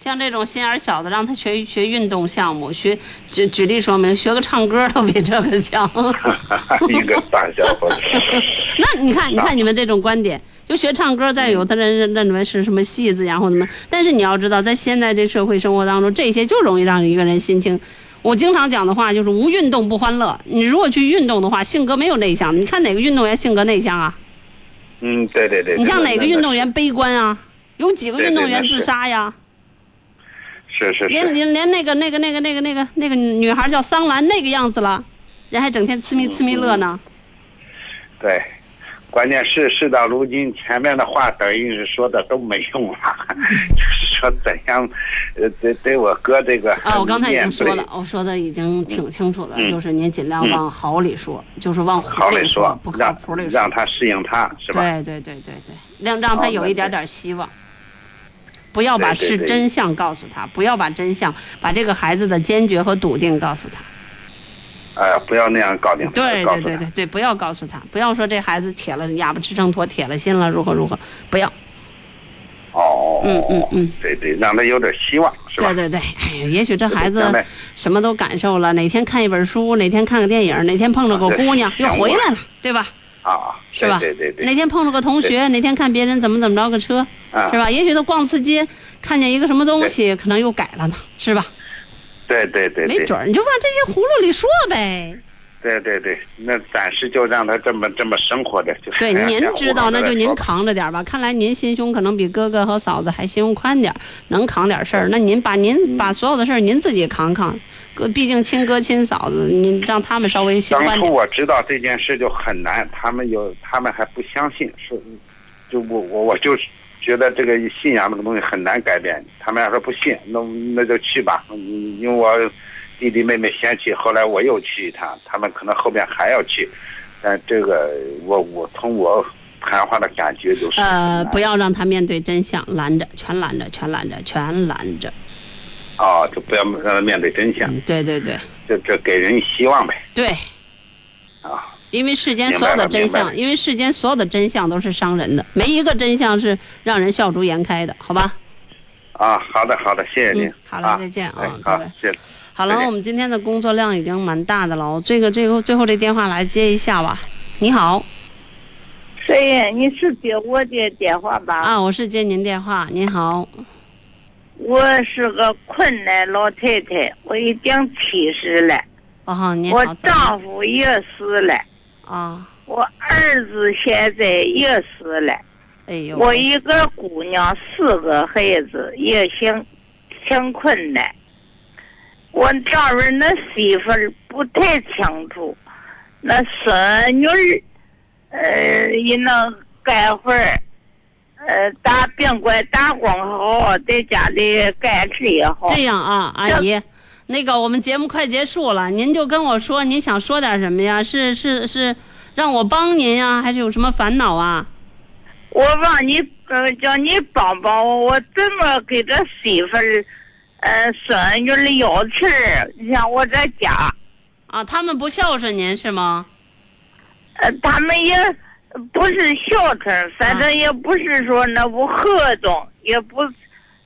像这种心眼小的，让他学学运动项目，学举举例说明，学个唱歌都比这个强。一个大小伙子，那你看，你看你们这种观点，就学唱歌，再有的人认认为是什么戏子，呀或怎么？但是你要知道，在现在这社会生活当中，这些就容易让一个人心情。我经常讲的话就是无运动不欢乐。你如果去运动的话，性格没有内向。你看哪个运动员性格内向啊？嗯，对对对。你像哪个运动员悲观啊？有几个运动员自杀呀？是是是，连连连那个那个那个那个那个那个女孩叫桑兰那个样子了，人还整天呲咪呲咪乐呢。对，关键是事到如今，前面的话等于是说的都没用了，就是说怎样，呃，对对我哥这个啊，我刚才已经说了，我说的已经挺清楚了，嗯就是您尽量往好里说，就是往好里里说不，靠让谱里说。让他适应他，是吧？对对对对对，让让他有一点点希望，不要把是真相告诉他，不要把真相，把这个孩子的坚决和笃定告诉他。哎、不要那样搞定，对对对对对，不要告诉他，不要说这孩子铁了哑巴吃秤砣，铁了心了，如何如何，不要。哦，嗯嗯嗯，对对，让他有点希望，是吧？对对对，哎呀，也许这孩子什么都感受了，哪天看一本书，哪天看个电影，哪天碰着个姑娘又回来了，对吧？啊，是吧？对对对对，哪天碰着个同学，哪天看别人怎么怎么着个车，啊是吧？也许他逛次街，看见一个什么东西，可能又改了呢，是吧？对对对对，没准儿，你就往这些葫芦里说呗。对对对，那暂时就让他这么这么生活着，就是对，您知道，那就您。扛着点儿吧。看来您心胸可能比哥哥和嫂子还心胸宽点儿，能扛点事儿。那您把您把所有的事儿您自己扛扛，哥毕竟亲哥亲嫂子，你让他们稍微心当初。我知道这件事就很难，他们有他们还不相信，是就我我我就觉得这个信仰这个东西很难改变。他们要说不信，那那就去吧。嗯因为我弟弟妹妹先去，后来我又去一趟，他们可能后面还要去，但这个我我从我谈话的感觉就是呃，不要让他面对真相，拦着，全拦着，全拦着，全拦着。啊，就不要让他面对真相，对对对这这给人希望呗。对，啊，因为世间所有的真相，因为世间所有的真相都是伤人的，没一个真相是让人笑逐颜开的，好吧？啊，好的好的，谢谢您。嗯好了啊再见啊好谢谢。好了，我们今天的工作量已经蛮大的了，我这个最后最后这电话来接一下吧。你好，谁呀？你是接我的电话吧？啊，我是接您电话。您好，我是个困难老太太，我已经七十了，我丈夫也死了，啊，我儿子现在也死了，哎呦，我一个姑娘，四个孩子，也挺挺困难。我丈人那媳妇儿不太清楚，那孙女儿，呃，也能干活儿，呃，打宾馆打工好，在家里干事也好。这样啊，阿姨，那个我们节目快结束了，您就跟我说您想说点什么呀？是是是，让我帮您呀，还是有什么烦恼啊？我让你呃，叫你帮帮我，我怎么给这媳妇儿呃，孙女儿要气儿。你像我这家，啊，他们不孝顺您是吗？呃，他们也不是孝顺，反正也不是说那不合同，也不，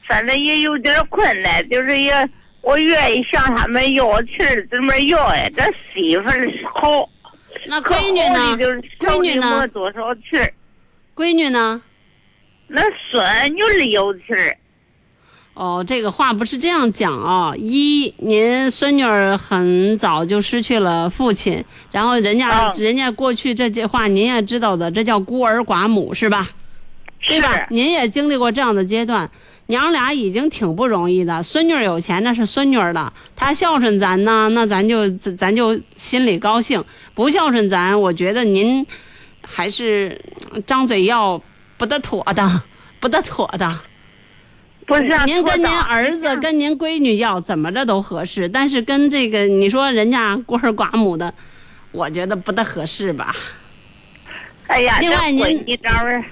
反正也有点困难，就是也我愿意向他们要钱儿，怎么要呀？这媳妇儿好，那闺女呢？就是闺女呢没多少钱儿。闺女呢？那孙女儿有钱儿。哦，这个话不是这样讲啊、一，您孙女儿很早就失去了父亲，然后人家、人家过去这句话您也知道的，这叫孤儿寡母是吧？对吧？您也经历过这样的阶段，娘俩已经挺不容易的。孙女儿有钱那是孙女儿的，她孝顺咱呢，那咱就咱咱就心里高兴；不孝顺咱，我觉得您还是嗯张嘴要不得妥的，不得妥的。不是啊您跟您儿子、跟您闺女要怎么着都合适，但是跟这个你说人家孤儿寡母的，我觉得不大合适吧。哎呀，另外您这闺女这儿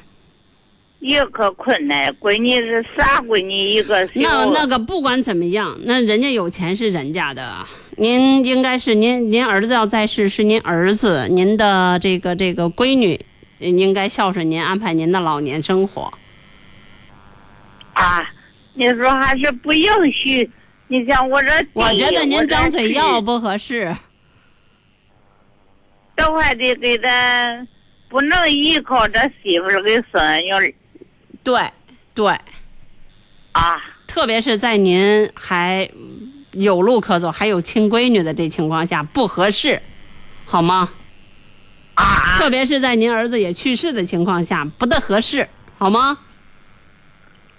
也可困难，闺女是仨闺女一个那那个不管怎么样，那人家有钱是人家的，您应该是您您儿子要在世是您儿子，您的这个这个闺女呃应该孝顺您，安排您的老年生活。啊，你说还是不允许？你像我这，我觉得您张嘴要不合适。这这还得给他，不能依靠这媳妇儿给孙女儿对对，啊，特别是在您还有路可走，还有亲闺女的这情况下，不合适，好吗？啊，特别是在您儿子也去世的情况下，不大合适，好吗？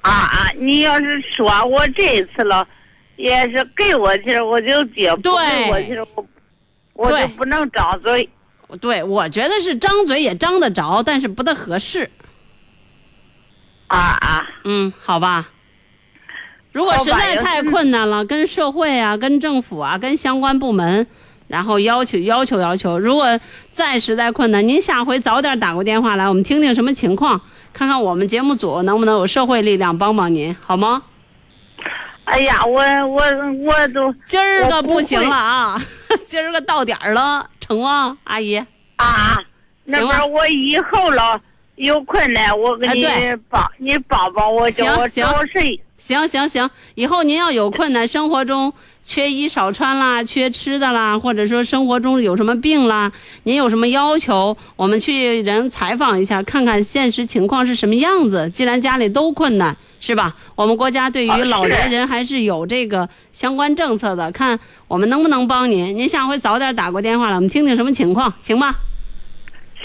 啊啊！你要是说我这次了，也是给我钱我就接，不给我钱我我就不能张嘴。对，我觉得是张嘴也张得着，但是不大合适。啊啊，嗯，好吧。如果实在太困难了，跟社会啊、跟政府啊、跟相关部门，然后要求要求要求。如果再实在困难，您下回早点打过电话来，我们听听什么情况，看看我们节目组能不能有社会力量帮帮您，好吗？哎呀，我我我都 今儿个不不行了啊，今儿个到点儿了，成吗，阿姨？啊，那我以后了有困难，我给你帮、你帮帮我，叫我行找谁？行行行，以后您要有困难，生活中缺衣少穿啦，缺吃的啦，或者说生活中有什么病啦，您有什么要求，我们去人采访一下，看看现实情况是什么样子。既然家里都困难，是吧？我们国家对于老年人还是有这个相关政策的，看我们能不能帮您。您下回早点打过电话来，我们听听什么情况，行吗？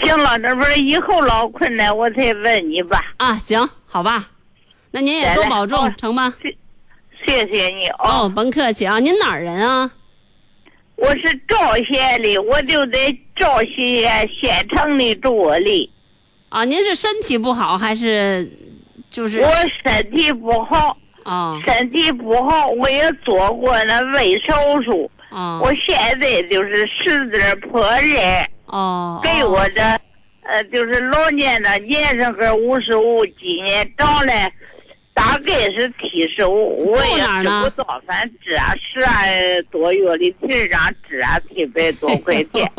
行了，这不是以后老困难我才问你吧？啊，行，好吧。那您也多保重，成吗？谢谢你哦，甭客气啊。您哪儿人啊？我是赵县的，我就在赵县县城里住哩。啊，您是身体不好还是就是？我身体不好，啊身体不好，我也做过那胃手术。啊我现在就是十字破人。哦。给我的，呃，就是老年的年龄和五十五，今年长了大概是七十五，我也吃不到，反正治啊十二多月的题上治啊七百多块钱，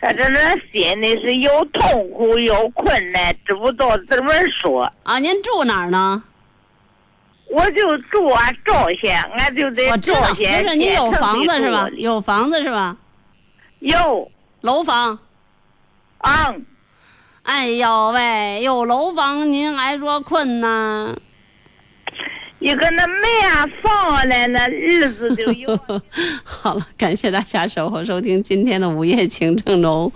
反正那心里是又痛苦又困难，知不道怎么说。啊，您住哪儿呢？我就住啊赵县，俺就在赵县。不。是你有房子是吧？有房子是吧？有楼房。嗯。哎呦喂，有楼房您还说困难？一个那妹啊放来，那日子就有。好了，感谢大家守候收听今天的午夜情正浓。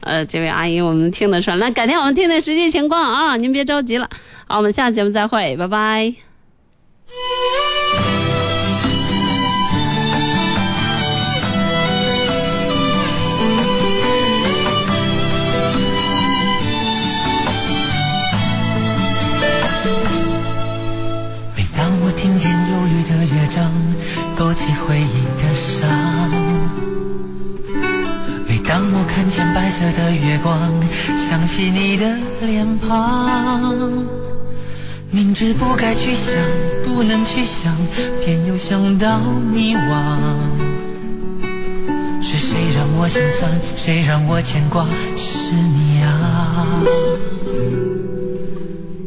呃，这位阿姨，我们听得出来，那改天我们听听实际情况啊，您别着急了。好，我们下节目再会，拜拜。起回忆的伤；每当我看见白色的月光，想起你的脸庞。明知不该去想，不能去想，偏又想到迷惘。是谁让我心酸？谁让我牵挂？是你啊！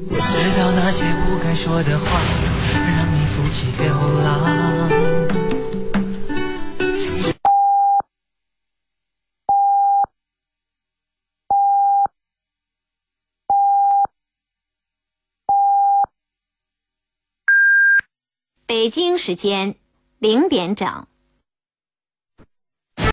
我知道那些不该说的话，让你负气流浪。北京时间零点整。